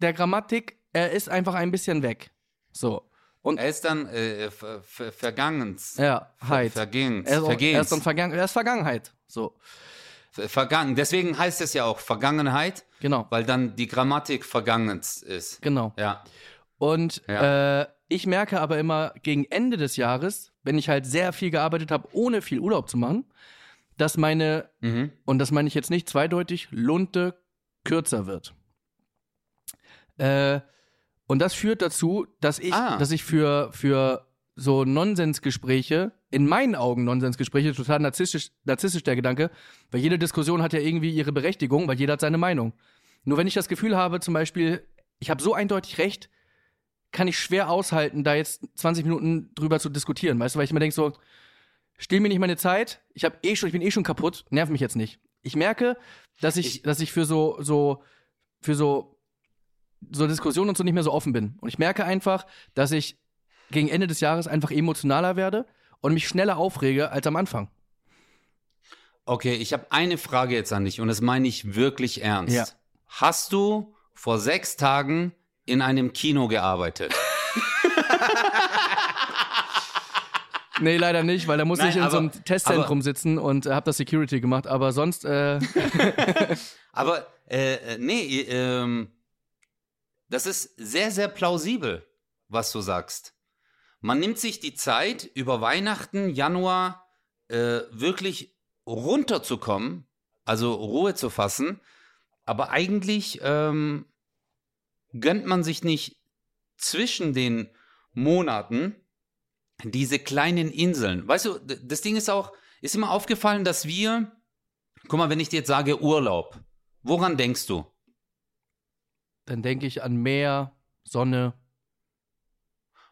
der Grammatik, er ist einfach ein bisschen weg. So. Und Er ist dann äh, ver, ver, vergangens. ja, halt. Vergehens. Er ist, auch, er, Vergehens. ist dann Vergangen, er ist Vergangenheit. So, Ver- Vergangen. Deswegen heißt es ja auch Vergangenheit, genau, weil dann die Grammatik vergangens ist. genau. Ja. Und Ja. äh, ich merke aber immer gegen Ende des Jahres, wenn ich halt sehr viel gearbeitet habe, ohne viel Urlaub zu machen, dass meine, Mhm. und das meine ich jetzt nicht zweideutig, Lunte kürzer wird. Äh, und das führt dazu, dass ich, Ah. dass ich für, für so Nonsensgespräche, in meinen Augen Nonsensgespräche, total narzisstisch, narzisstisch der Gedanke, weil jede Diskussion hat ja irgendwie ihre Berechtigung, weil jeder hat seine Meinung. Nur wenn ich das Gefühl habe, zum Beispiel, ich habe so eindeutig recht, kann ich schwer aushalten, da jetzt 20 Minuten drüber zu diskutieren, weißt du, weil ich mir denke so, Stehl mir nicht meine Zeit. Ich habe eh schon, ich bin eh schon kaputt. Nerv mich jetzt nicht. Ich merke, dass ich, Ich- dass ich für so, so, für so, so Diskussionen und so nicht mehr so offen bin. Und ich merke einfach, dass ich gegen Ende des Jahres einfach emotionaler werde und mich schneller aufrege als am Anfang. Okay, ich habe eine Frage jetzt an dich und das meine ich wirklich ernst. Ja. Hast du vor sechs Tagen in einem Kino gearbeitet? Nee, leider nicht, weil da musste Nein, ich in so einem aber- Testzentrum sitzen und äh, habe das Security gemacht. Aber sonst, äh, Aber äh, äh, nee, ähm, das ist sehr, sehr plausibel, was du sagst. Man nimmt sich die Zeit, über Weihnachten, Januar äh, wirklich runterzukommen, also Ruhe zu fassen, aber eigentlich ähm, gönnt man sich nicht zwischen den Monaten diese kleinen Inseln. Weißt du, das Ding ist auch, ist immer aufgefallen, dass wir, guck mal, wenn ich dir jetzt sage Urlaub, woran denkst du? dann denke ich an Meer, Sonne.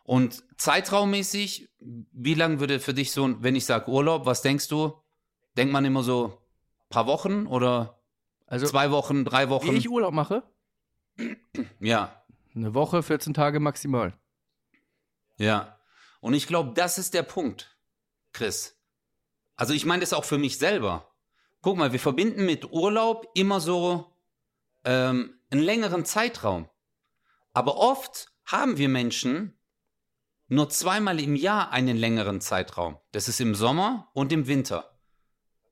Und zeitraummäßig, wie lang würde für dich so, ein- wenn ich sage Urlaub, was denkst du? Denkt man immer so paar Wochen oder Also, zwei Wochen, drei wie Wochen? ich Urlaub mache, Ja, eine Woche, 14 Tage maximal. ja. Und ich glaube, das ist der Punkt, Chris. Also ich meine das auch für mich selber. Guck mal, wir verbinden mit Urlaub immer so ähm, einen längeren Zeitraum. Aber oft haben wir Menschen nur zweimal im Jahr einen längeren Zeitraum. Das ist im Sommer und im Winter.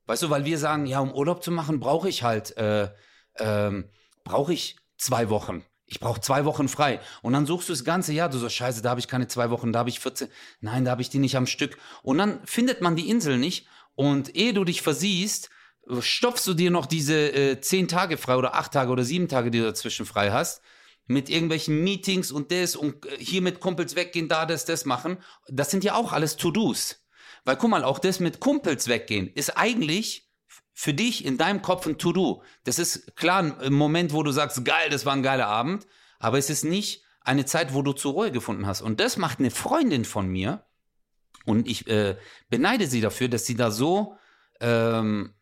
Weißt du, weil wir sagen, ja, um Urlaub zu machen, brauche ich halt, äh, ähm, brauche ich zwei Wochen. Ich brauche zwei Wochen frei. Und dann suchst du das ganze Jahr, du so, scheiße, da habe ich keine zwei Wochen, da habe ich 14. Nein, da habe ich die nicht am Stück. Und dann findet man die Insel nicht. Und ehe du dich versiehst, stopfst du dir noch diese äh, zehn Tage frei oder acht Tage oder sieben Tage, die du dazwischen frei hast, mit irgendwelchen Meetings und das und äh, hier mit Kumpels weggehen, da das, das machen. Das sind ja auch alles To-Dos. Weil guck mal, auch das mit Kumpels weggehen ist eigentlich für dich in deinem Kopf ein To-Do. Das ist klar ein Moment, wo du sagst, geil, das war ein geiler Abend, aber es ist nicht eine Zeit, wo du zur Ruhe gefunden hast. Und das macht eine Freundin von mir und ich äh, beneide sie dafür, dass sie da so, ähm,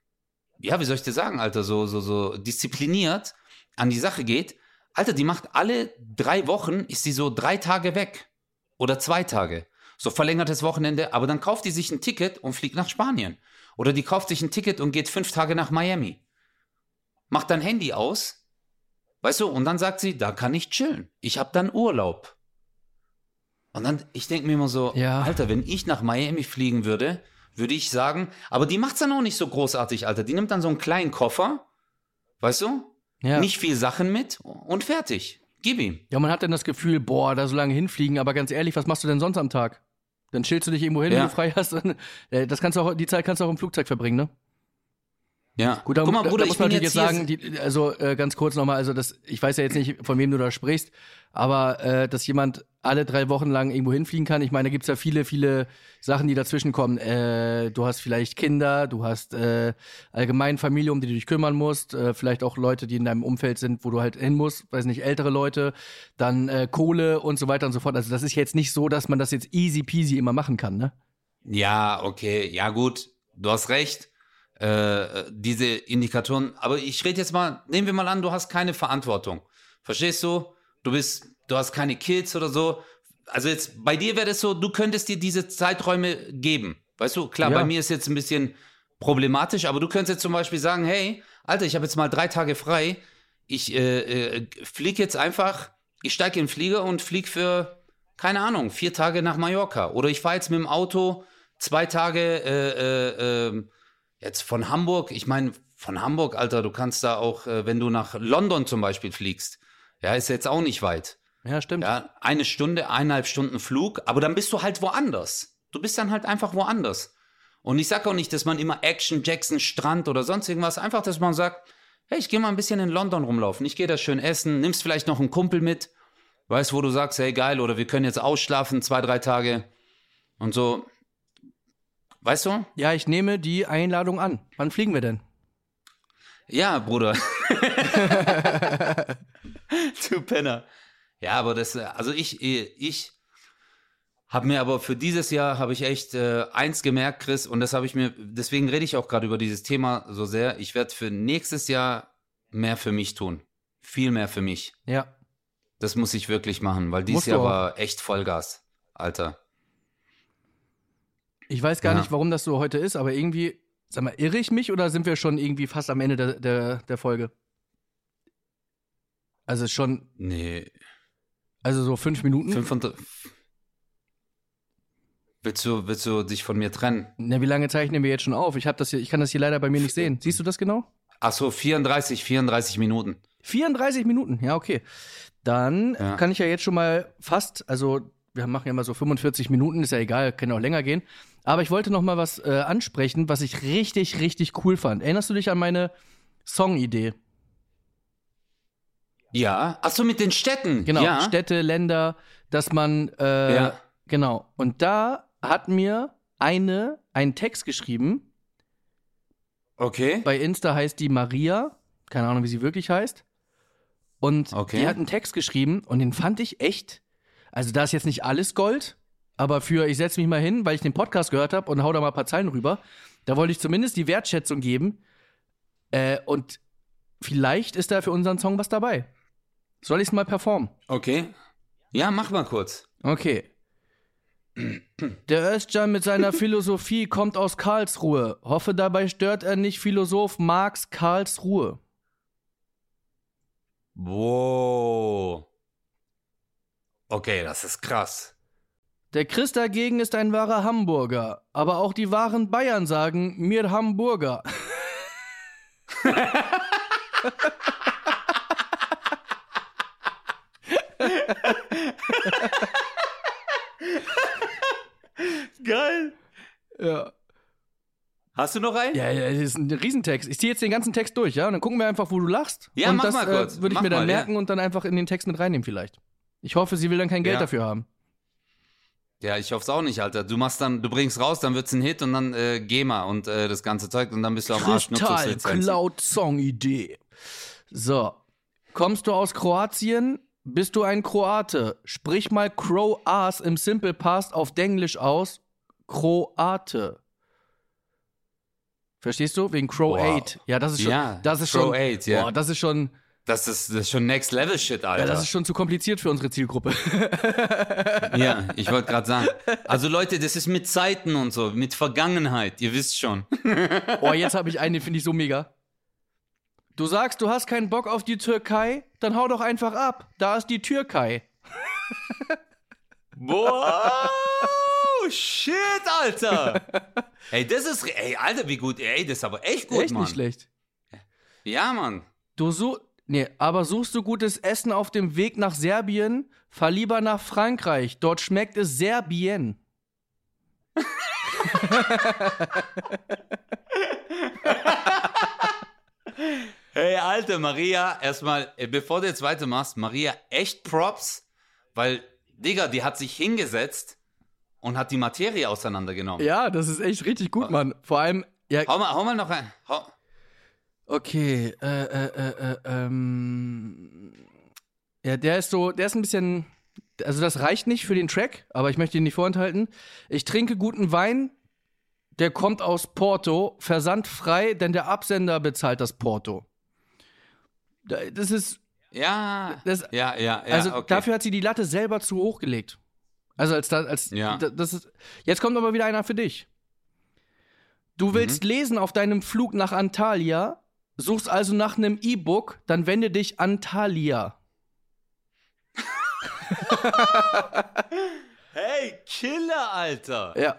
ja, wie soll ich dir sagen, Alter, so, so, so diszipliniert an die Sache geht. Alter, die macht alle drei Wochen, ist sie so drei Tage weg. Oder zwei Tage. So verlängertes Wochenende, aber dann kauft die sich ein Ticket und fliegt nach Spanien. Oder die kauft sich ein Ticket und geht fünf Tage nach Miami. Macht dann Handy aus, weißt du, und dann sagt sie, da kann ich chillen. Ich hab dann Urlaub. Und dann, ich denke mir immer so, Ja. Alter, wenn ich nach Miami fliegen würde, würde ich sagen, aber die macht's dann auch nicht so großartig, Alter. Die nimmt dann so einen kleinen Koffer, weißt du? Ja. Nicht viel Sachen mit und fertig. Gib ihm. Ja, man hat dann das Gefühl, boah, da so lange hinfliegen, aber ganz ehrlich, was machst du denn sonst am Tag? Dann chillst du dich irgendwo hin, Ja. wenn du frei hast. Äh, Das kannst du auch, die Zeit kannst du auch im Flugzeug verbringen, ne? Ja. Gut, da, Guck mal, Bruder, da muss man natürlich jetzt sagen, die, also äh, ganz kurz nochmal, also das, ich weiß ja jetzt nicht, von wem du da sprichst, aber äh, dass jemand alle drei Wochen lang irgendwo hinfliegen kann, ich meine, da gibt's ja viele, viele Sachen, die dazwischen kommen. Äh, du hast vielleicht Kinder, du hast äh, allgemein Familie, um die du dich kümmern musst, äh, vielleicht auch Leute, die in deinem Umfeld sind, wo du halt hin musst, weiß nicht, ältere Leute, dann äh, Kohle und so weiter und so fort. Also das ist jetzt nicht so, dass man das jetzt easy peasy immer machen kann, ne? Ja, okay, ja gut, du hast recht. Äh, diese Indikatoren, aber ich rede jetzt mal, nehmen wir mal an, du hast keine Verantwortung. Verstehst du? Du bist, du hast keine Kids oder so. Also jetzt bei dir wäre das so, du könntest dir diese Zeiträume geben. Weißt du, klar, Ja. bei mir ist jetzt ein bisschen problematisch, aber du könntest jetzt zum Beispiel sagen, hey, Alter, ich habe jetzt mal drei Tage frei. Ich äh, äh, fliege jetzt einfach, ich steige in den Flieger und fliege für, keine Ahnung, vier Tage nach Mallorca. Oder ich fahre jetzt mit dem Auto zwei Tage äh, äh, ähm, jetzt von Hamburg. Ich meine, von Hamburg, Alter, du kannst da auch, äh, wenn du nach London zum Beispiel fliegst, ja, ist jetzt auch nicht weit. Ja, stimmt. Ja, eine Stunde, eineinhalb Stunden Flug, aber dann bist du halt woanders. Du bist dann halt einfach woanders. Und ich sag auch nicht, dass man immer Action, Jackson, Strand oder sonst irgendwas, einfach, dass man sagt, hey, ich gehe mal ein bisschen in London rumlaufen, ich gehe da schön essen, nimmst vielleicht noch einen Kumpel mit, weißt, wo du sagst, hey, geil, oder wir können jetzt ausschlafen, zwei, drei Tage und so. Weißt du? Ja, ich nehme die Einladung an. Wann fliegen wir denn? Ja, Bruder. du Penner. Ja, aber das, äh, also ich, ich, Hab mir aber für dieses Jahr habe ich echt äh, eins gemerkt, Chris, und das habe ich mir, deswegen rede ich auch gerade über dieses Thema so sehr. Ich werde für nächstes Jahr mehr für mich tun. Viel mehr für mich. Ja. Das muss ich wirklich machen, weil dieses Jahr war echt Vollgas, Alter. Ich weiß gar Ja. nicht, warum das so heute ist, aber irgendwie, sag mal, irre ich mich oder sind wir schon irgendwie fast am Ende der, der, der Folge? Also schon, Nee, also so fünf Minuten. 500. Willst du, willst du dich von mir trennen? Na, wie lange zeichnen wir jetzt schon auf? Ich, hab das hier, ich kann das hier leider bei mir nicht sehen. Siehst du das genau? Ach so, 34, 34 Minuten. 34 Minuten, ja, okay. Dann Ja. kann ich ja jetzt schon mal fast, also wir machen ja mal so 45 Minuten, ist ja egal, kann auch länger gehen. Aber ich wollte noch mal was äh, ansprechen, was ich richtig, richtig cool fand. Erinnerst du dich an meine Songidee? Ja. Ach so, mit den Städten. Genau, Ja. Städte, Länder, dass man, äh, Ja. genau. Und da hat mir eine einen Text geschrieben. Okay. Bei Insta heißt die Maria, keine Ahnung, wie sie wirklich heißt. Und Okay. die hat einen Text geschrieben und den fand ich echt. Also da ist jetzt nicht alles Gold, aber für ich setze mich mal hin, weil ich den Podcast gehört habe und hau da mal ein paar Zeilen rüber. Da wollte ich zumindest die Wertschätzung geben. Äh, und vielleicht ist da für unseren Song was dabei. Soll ich es mal performen? Okay. Ja, mach mal kurz. Okay. Der Özcan mit seiner Philosophie kommt aus Karlsruhe. Hoffe, dabei stört er nicht Philosoph Marx Karlsruhe. Wow. Okay, das ist krass. Der Chris dagegen ist ein wahrer Hamburger. Aber auch die wahren Bayern sagen, mir Hamburger. Geil. Ja. Hast du noch einen? Ja, ja, das ist ein Riesentext. Ich ziehe jetzt den ganzen Text durch, ja? Und dann gucken wir einfach, wo du lachst. Ja, und mach das mal kurz. Äh, würde ich Mach mir dann mal, ja. merken und dann einfach in den Text mit reinnehmen vielleicht. Ich hoffe, sie will dann kein Geld Ja. dafür haben. Ja, ich hoffe es auch nicht, Alter. Du machst dann, du bringst raus, dann wird's ein Hit und dann äh, GEMA und äh, das ganze Zeug und dann bist du am Arsch Nutzungslizenzen. Cloud Song Idee. So. Kommst du aus Kroatien? Bist du ein Kroate? Sprich mal Crow Ass im Simple Past auf Denglisch aus. Kroate. Verstehst du? Wegen Crow Wow. 8. Ja, das ist schon. Ja, das ist Crow schon. 8, ja. Boah, das ist schon. Das ist, das ist schon Next Level Shit, Alter. Ja, das ist schon zu kompliziert für unsere Zielgruppe. Ja, ich wollte gerade sagen. Also Leute, das ist mit Zeiten und so, mit Vergangenheit, ihr wisst schon. oh, jetzt habe ich einen, den finde ich so mega. Du sagst, du hast keinen Bock auf die Türkei? Dann hau doch einfach ab. Da ist die Türkei. Boah, shit, Alter. Ey, das ist, ey, Alter, wie gut, ey, das ist aber echt gut, Echt Mann. nicht schlecht. Ja, Mann. Du so. Nee, aber suchst du gutes Essen auf dem Weg nach Serbien? Fahr lieber nach Frankreich. Dort schmeckt es Serbien. Hey, Alter, Maria, erstmal, äh, bevor du jetzt weitermachst, Maria, echt Props, weil, Digga, die hat sich hingesetzt und hat die Materie auseinandergenommen. Ja, das ist echt richtig gut, Mann. Vor allem. Ja, Hau mal, hau mal noch ein. Hau. Okay. Äh, äh, äh, äh, ähm. Ja, der ist so. Der ist ein bisschen. Also, das reicht nicht für den Track, aber ich möchte ihn nicht vorenthalten. Ich trinke guten Wein. Der kommt aus Porto. Versandfrei, denn der Absender bezahlt das Porto. Da- Das ist. Ja, Das- ja, ja, ja, also okay. dafür hat sie die Latte selber zu hoch gelegt. Also als als Ja. da- das ist. Jetzt kommt aber wieder einer für dich. Du Mhm. willst lesen auf deinem Flug nach Antalya, suchst also nach einem E-Book, dann wende dich an Thalia. Hey, Killer, Alter. Ja.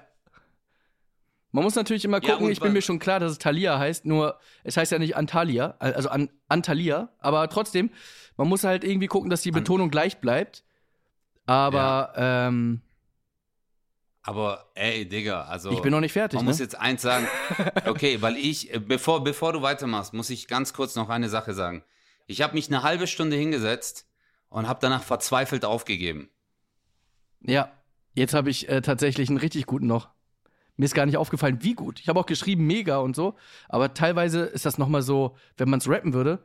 Man muss natürlich immer Ja, gucken, und ich bin mir schon klar, dass es Thalia heißt, nur es heißt ja nicht Antalya, also an, Antalya, aber trotzdem, man muss halt irgendwie gucken, dass die Betonung gleich bleibt. Aber ähm, Aber, ey, Digga, also. ich bin noch nicht fertig. Man ne? muss jetzt eins sagen. Okay, weil ich, äh, bevor, bevor du weitermachst, muss ich ganz kurz noch eine Sache sagen. Ich habe mich eine halbe Stunde hingesetzt und habe danach verzweifelt aufgegeben. Ja, jetzt habe ich äh, tatsächlich einen richtig guten noch. Mir ist gar nicht aufgefallen, wie gut. Ich habe auch geschrieben, mega und so. Aber teilweise ist das nochmal so, wenn man es rappen würde.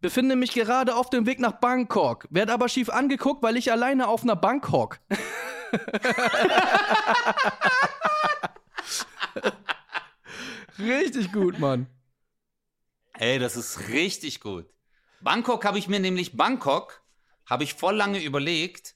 Befinde mich gerade auf dem Weg nach Bangkok, werd aber schief angeguckt, weil ich alleine auf einer Bank hock. Richtig gut, Mann. Ey, das ist richtig gut. Bangkok habe ich mir nämlich, Bangkok habe ich voll lange überlegt.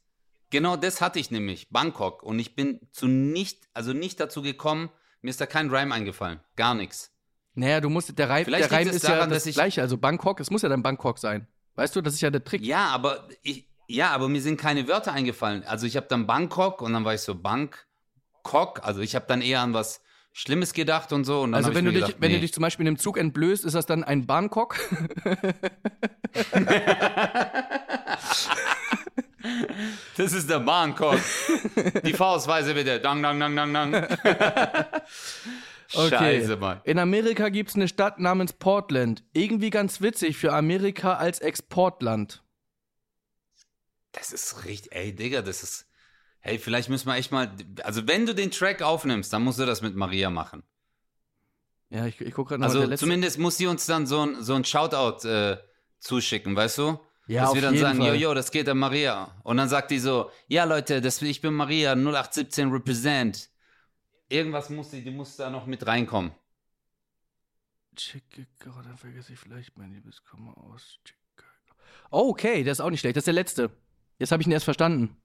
Genau das hatte ich nämlich, Bangkok. Und ich bin zu nicht, also nicht dazu gekommen, mir ist da kein Rhyme eingefallen. Gar nichts. Naja, du musst, der Reim, Vielleicht der Reim ist ja daran, das dass ich- gleiche. Also Bangkok, es muss ja dann Bangkok sein. Weißt du, das ist ja der Trick. Ja, aber ich, ja, aber mir sind keine Wörter eingefallen. Also ich habe dann Bangkok und dann war ich so Bangkok. Also ich habe dann eher an was Schlimmes gedacht und so. Und Also wenn, du dich, gedacht, wenn nee. du dich zum Beispiel in einem Zug entblößt, ist das dann ein Bangkok? Das ist der Bangkok. Die Faustweise bitte. Dang, dang, dang, dang, dang. Scheiße, Mann. In Amerika gibt es eine Stadt namens Portland. Irgendwie ganz witzig für Amerika als Exportland. Das ist richtig, ey, Digga, das ist. Hey, vielleicht müssen wir echt mal. Also, wenn du den Track aufnimmst, dann musst du das mit Maria machen. Ja, ich, ich gucke gerade noch Also, letzte. zumindest muss sie uns dann so ein, so ein Shoutout äh, zuschicken, weißt du? Ja, Dass auf wir dann jeden sagen, Fall. yo, yo, das geht an Maria. Und dann sagt die so, ja, Leute, das, ich bin Maria, 0817 Represent. Irgendwas muss die, die muss da noch mit reinkommen. Chicago, dann vergesse ich vielleicht mein Liebeskummer aus. Oh, okay, der ist auch nicht schlecht. Das ist der letzte. Jetzt habe ich ihn erst verstanden.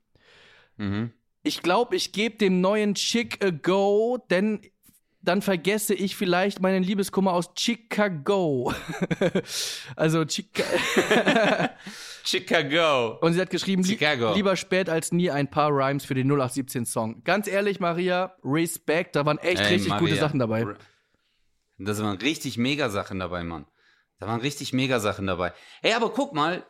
Mhm. Ich glaube, ich gebe dem neuen Chick a go, denn dann vergesse ich vielleicht meinen Liebeskummer aus Chicago. also Chica Chicago. Und sie hat geschrieben, Chicago. lieber spät als nie ein paar Rhymes für den 0817 Song. Ganz ehrlich, Maria, Respekt, da waren echt Ey, richtig gute Maria, Sachen dabei. Das waren richtig mega Sachen dabei, Mann. Da waren richtig mega Sachen dabei. Ey, aber guck mal,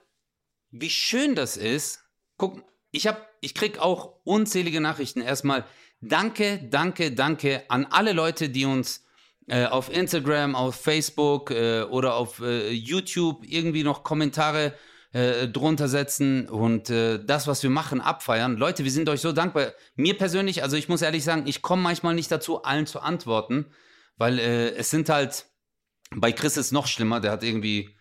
wie schön das ist. Guck, ich hab, ich krieg auch unzählige Nachrichten. Erstmal danke, danke, danke an alle Leute, die uns äh, auf Instagram, auf Facebook äh, oder auf äh, YouTube irgendwie noch Kommentare äh, drunter setzen und äh, das, was wir machen, abfeiern. Leute, wir sind euch so dankbar. Mir persönlich, also ich muss ehrlich sagen, ich komme manchmal nicht dazu, allen zu antworten, weil äh, es sind halt, bei Chris ist noch schlimmer, der hat irgendwie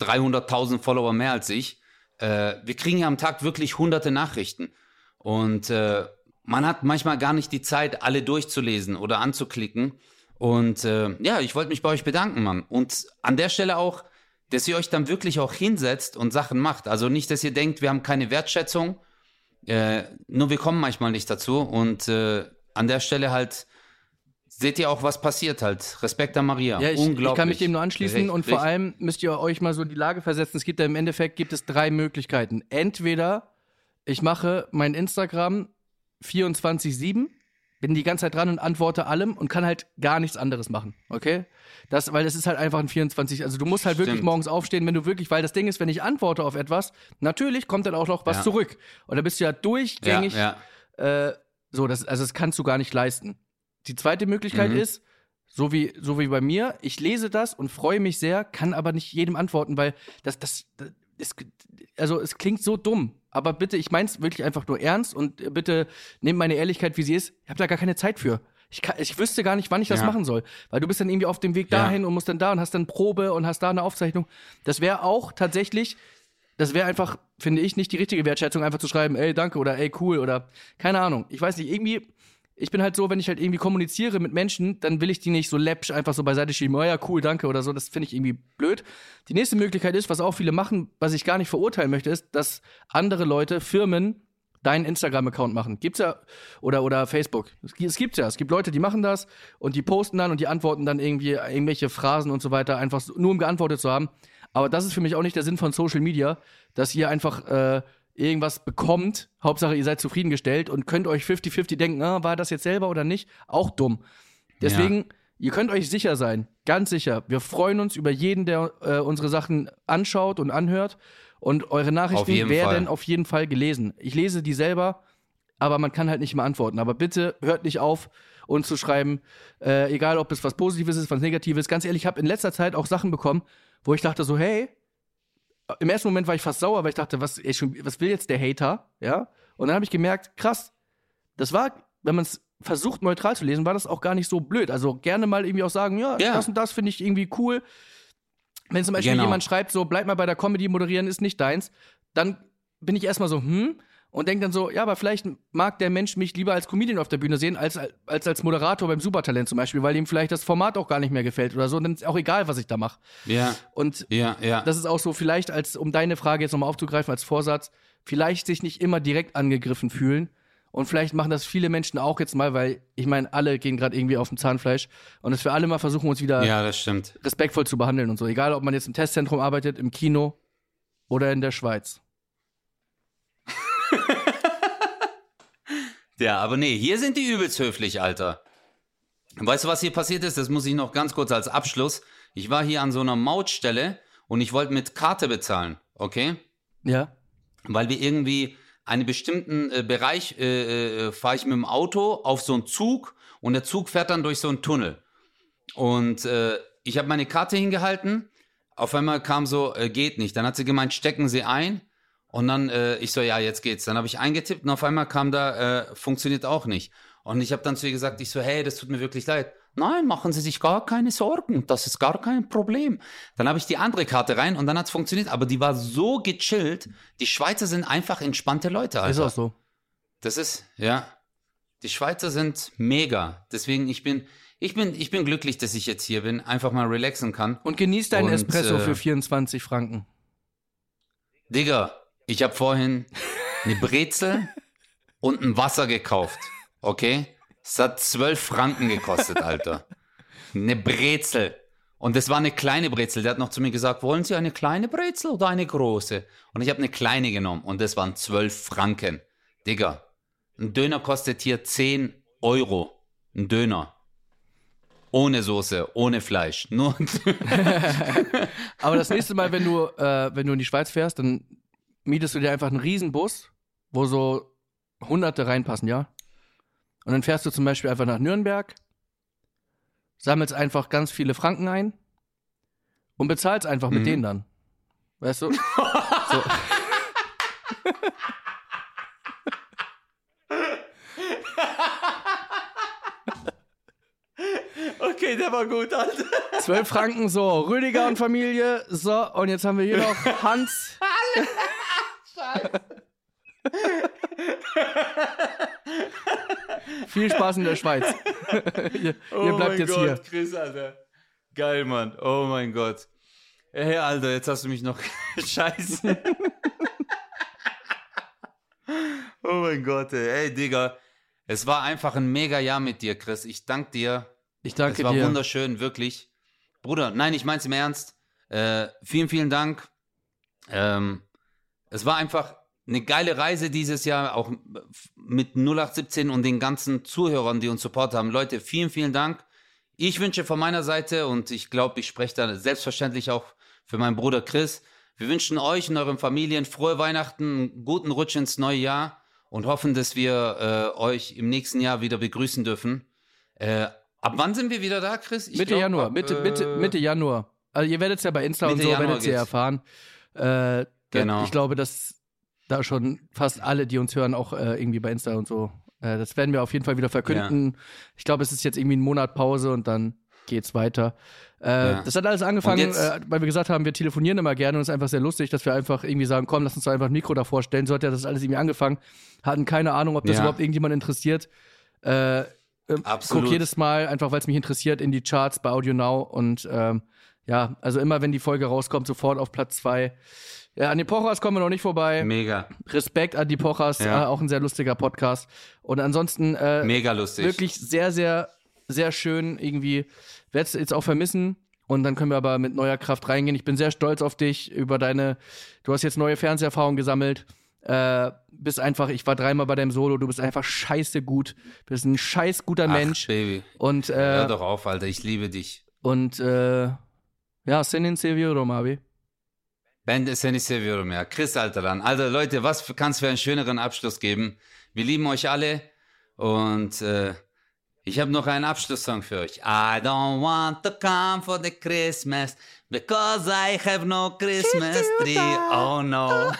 300.000 Follower mehr als ich. Äh, wir kriegen ja am Tag wirklich hunderte Nachrichten und äh, man hat manchmal gar nicht die Zeit, alle durchzulesen oder anzuklicken. Und äh, ja, ich wollte mich bei euch bedanken, Mann. Und an der Stelle auch, dass ihr euch dann wirklich auch hinsetzt und Sachen macht. Also nicht, dass ihr denkt, wir haben keine Wertschätzung. Äh, nur wir kommen manchmal nicht dazu. Und äh, an der Stelle halt seht ihr auch, was passiert halt. Respekt an Maria. Ja, ich, Unglaublich. ich kann mich dem nur anschließen Recht- und vor allem müsst ihr euch mal so in die Lage versetzen. Es gibt ja im Endeffekt gibt es drei Möglichkeiten. Entweder ich mache mein Instagram 24/7, bin die ganze Zeit dran und antworte allem und kann halt gar nichts anderes machen, okay? Das, weil das ist halt einfach ein 24, also du musst halt wirklich Stimmt. morgens aufstehen, wenn du wirklich, weil das Ding ist, wenn ich antworte auf etwas, natürlich kommt dann auch noch was Ja. zurück. Und da bist du ja durchgängig ja, ja. äh, so, das, also das kannst du gar nicht leisten. Die zweite Möglichkeit Mhm. ist, so wie, so wie bei mir, ich lese das und freue mich sehr, kann aber nicht jedem antworten, weil das, das, das ist, also es klingt so dumm. Aber bitte, ich mein's wirklich einfach nur ernst und bitte nehmt meine Ehrlichkeit, wie sie ist. Ich habe da gar keine Zeit für. Ich, kann, ich wüsste gar nicht, wann ich das Ja. machen soll. Weil du bist dann irgendwie auf dem Weg Ja. dahin und musst dann da und hast dann Probe und hast da eine Aufzeichnung. Das wäre auch tatsächlich das wäre einfach, finde ich, nicht die richtige Wertschätzung, einfach zu schreiben, ey, danke oder ey, cool oder keine Ahnung. Ich weiß nicht, irgendwie, ich bin halt so, wenn ich halt irgendwie kommuniziere mit Menschen, dann will ich die nicht so läppsch einfach so beiseite schieben, oh ja, cool, danke oder so, das finde ich irgendwie blöd. Die nächste Möglichkeit ist, was auch viele machen, was ich gar nicht verurteilen möchte, ist, dass andere Leute, Firmen, deinen Instagram-Account machen. Gibt's ja, oder, oder Facebook. Es gi- es gibt's ja. Es gibt Leute, die machen das und die posten dann und die antworten dann irgendwie irgendwelche Phrasen und so weiter, einfach nur um geantwortet zu haben. Aber das ist für mich auch nicht der Sinn von Social Media, dass ihr einfach äh, irgendwas bekommt. Hauptsache, ihr seid zufriedengestellt und könnt euch 50-50 denken, ah, war das jetzt selber oder nicht? Auch dumm. Deswegen, ihr könnt euch sicher sein, ganz sicher. Wir freuen uns über jeden, der äh, unsere Sachen anschaut und anhört. Und eure Nachrichten werden Fall. auf jeden Fall gelesen. Ich lese die selber, aber man kann halt nicht immer antworten. Aber bitte hört nicht auf, uns zu schreiben, äh, egal ob es was Positives ist, was Negatives. Ganz ehrlich, ich habe in letzter Zeit auch Sachen bekommen, wo ich dachte so, hey, im ersten Moment war ich fast sauer, weil ich dachte, was, ey, schon, was will jetzt der Hater? Ja. Und dann habe ich gemerkt, krass, das war, wenn man es versucht neutral zu lesen, war das auch gar nicht so blöd. Also gerne mal irgendwie auch sagen, ja, Ja. das und das finde ich irgendwie cool. Wenn zum Beispiel Genau. jemand schreibt, so bleib mal bei der Comedy moderieren, ist nicht deins, dann bin ich erstmal so, hm. Und denke dann so, ja, aber vielleicht mag der Mensch mich lieber als Comedian auf der Bühne sehen, als als, als Moderator beim Supertalent zum Beispiel, weil ihm vielleicht das Format auch gar nicht mehr gefällt oder so. Und dann ist auch egal, was ich da mache. Ja. Und Ja, ja. das ist auch so, vielleicht als, um deine Frage jetzt nochmal aufzugreifen als Vorsatz, vielleicht sich nicht immer direkt angegriffen fühlen. Und vielleicht machen das viele Menschen auch jetzt mal, weil ich meine, alle gehen gerade irgendwie auf dem Zahnfleisch. Und dass wir alle mal versuchen, uns wieder ja, das stimmt. respektvoll zu behandeln und so. Egal, ob man jetzt im Testzentrum arbeitet, im Kino oder in der Schweiz. Ja, aber nee, hier sind die übelst höflich, Alter. Weißt du, was hier passiert ist? Das muss ich noch ganz kurz als Abschluss. Ich war hier an so einer Mautstelle und ich wollte mit Karte bezahlen, okay? Ja. Weil wir irgendwie einen bestimmten äh, Bereich äh, äh, fahre ich mit dem Auto auf so einen Zug und der Zug fährt dann durch so einen Tunnel. Und äh, ich habe meine Karte hingehalten. Auf einmal kam so, äh, geht nicht. Dann hat sie gemeint, stecken Sie ein. Und dann, äh, ich so, ja, jetzt geht's. Dann habe ich eingetippt und auf einmal kam da, äh, funktioniert auch nicht. Und ich habe dann zu ihr gesagt, ich so, hey, das tut mir wirklich leid. Nein, machen Sie sich gar keine Sorgen, das ist gar kein Problem. Dann habe ich die andere Karte rein und dann hat's funktioniert, aber die war so gechillt. Die Schweizer sind einfach entspannte Leute, Alter. Ist auch so. Das ist, ja. Die Schweizer sind mega. Deswegen, ich bin, ich bin, ich bin glücklich, dass ich jetzt hier bin, einfach mal relaxen kann. Und genieß deinen Und, Espresso äh, für 24 Franken. Digga, ich habe vorhin eine Brezel und ein Wasser gekauft. Okay? Es hat 12 Franken gekostet, Alter. Eine Brezel. Und das war eine kleine Brezel. Der hat noch zu mir gesagt, wollen Sie eine kleine Brezel oder eine große? Und ich habe eine kleine genommen und das waren 12 Franken. Digga, ein Döner kostet hier 10 Euro. Ein Döner. Ohne Soße, ohne Fleisch. Nur Aber das nächste Mal, wenn du, äh, wenn du in die Schweiz fährst, dann mietest du dir einfach einen Riesenbus, wo so Hunderte reinpassen, ja? Und dann fährst du zum Beispiel einfach nach Nürnberg, sammelst einfach ganz viele Franken ein und bezahlst einfach mit Mhm. denen dann. Weißt du? so. Okay, der war gut, Alter. Zwölf Franken, so, Rüdiger und Familie, so, und jetzt haben wir hier noch Hans. Viel Spaß in der Schweiz. ihr, ihr bleibt jetzt hier. Chris, Alter. Geil, Mann. Oh mein Gott. Hey, Alter, jetzt hast du mich noch. Scheiße. oh mein Gott, ey. Ey, Digga. Es war einfach ein mega Jahr mit dir, Chris. Ich danke dir. Ich danke es war dir. wunderschön, wirklich. Bruder, nein, ich mein's im Ernst. Äh, vielen, vielen Dank. Ähm, es war einfach eine geile Reise dieses Jahr, auch mit 0817 und den ganzen Zuhörern, die uns Support haben. Leute, vielen, vielen Dank. Ich wünsche von meiner Seite und ich glaube, ich spreche da selbstverständlich auch für meinen Bruder Chris. Wir wünschen euch und euren Familien frohe Weihnachten, einen guten Rutsch ins neue Jahr und hoffen, dass wir äh, euch im nächsten Jahr wieder begrüßen dürfen. Äh, ab wann sind wir wieder da, Chris? Ich Mitte glaub, Januar, ab, Mitte, äh, Mitte, Mitte Januar. Also ihr werdet es ja bei Insta und Mitte so, Januar werdet ihr geht's. erfahren. Äh, Genau. Ich glaube, dass da schon fast alle, die uns hören, auch äh, irgendwie bei Insta und so, äh, das werden wir auf jeden Fall wieder verkünden. Ich glaube, es ist jetzt irgendwie ein Monat Pause und dann geht's weiter. Äh, Ja. Das hat alles angefangen, jetzt- äh, weil wir gesagt haben, wir telefonieren immer gerne und es ist einfach sehr lustig, dass wir einfach irgendwie sagen, komm, lass uns doch einfach ein Mikro davor stellen. So hat ja das alles irgendwie angefangen. Hatten keine Ahnung, ob das Ja. überhaupt irgendjemand interessiert. Äh, ähm, Absolut. Guck jedes Mal, einfach weil es mich interessiert, in die Charts bei Audio Now und ähm, ja, also immer wenn die Folge rauskommt, sofort auf Platz zwei. Ja, an die Pochers kommen wir noch nicht vorbei. Mega, Respekt an die Pochers, Ja. äh, auch ein sehr lustiger Podcast. Und ansonsten äh, mega lustig. wirklich sehr, sehr, sehr schön irgendwie. Werde es jetzt auch vermissen. Und dann können wir aber mit neuer Kraft reingehen. Ich bin sehr stolz auf dich, über deine, du hast jetzt neue Fernseherfahrungen gesammelt. Äh, bist einfach, ich war dreimal bei deinem Solo, du bist einfach scheiße gut. Bist ein scheiß guter Ach, Mensch. Baby. Und, Hör äh, doch auf, Alter. Ich liebe dich. und äh, ja, Sinin Severo, Mavi. Ben ist ja nicht sehr mehr. Chris, Alter, dann. Alter, Leute, was kann es für einen schöneren Abschluss geben? Wir lieben euch alle und äh, ich habe noch einen Abschlusssong für euch. I don't want to come for the Christmas because I have no Christmas tree. Oh no.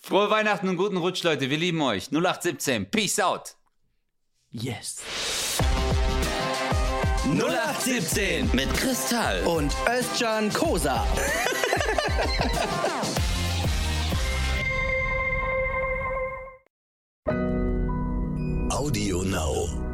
Frohe Weihnachten und guten Rutsch, Leute. Wir lieben euch. 0817. Peace out. Yes. 0817 mit Kristall und Özcan Kosa. Audio Now.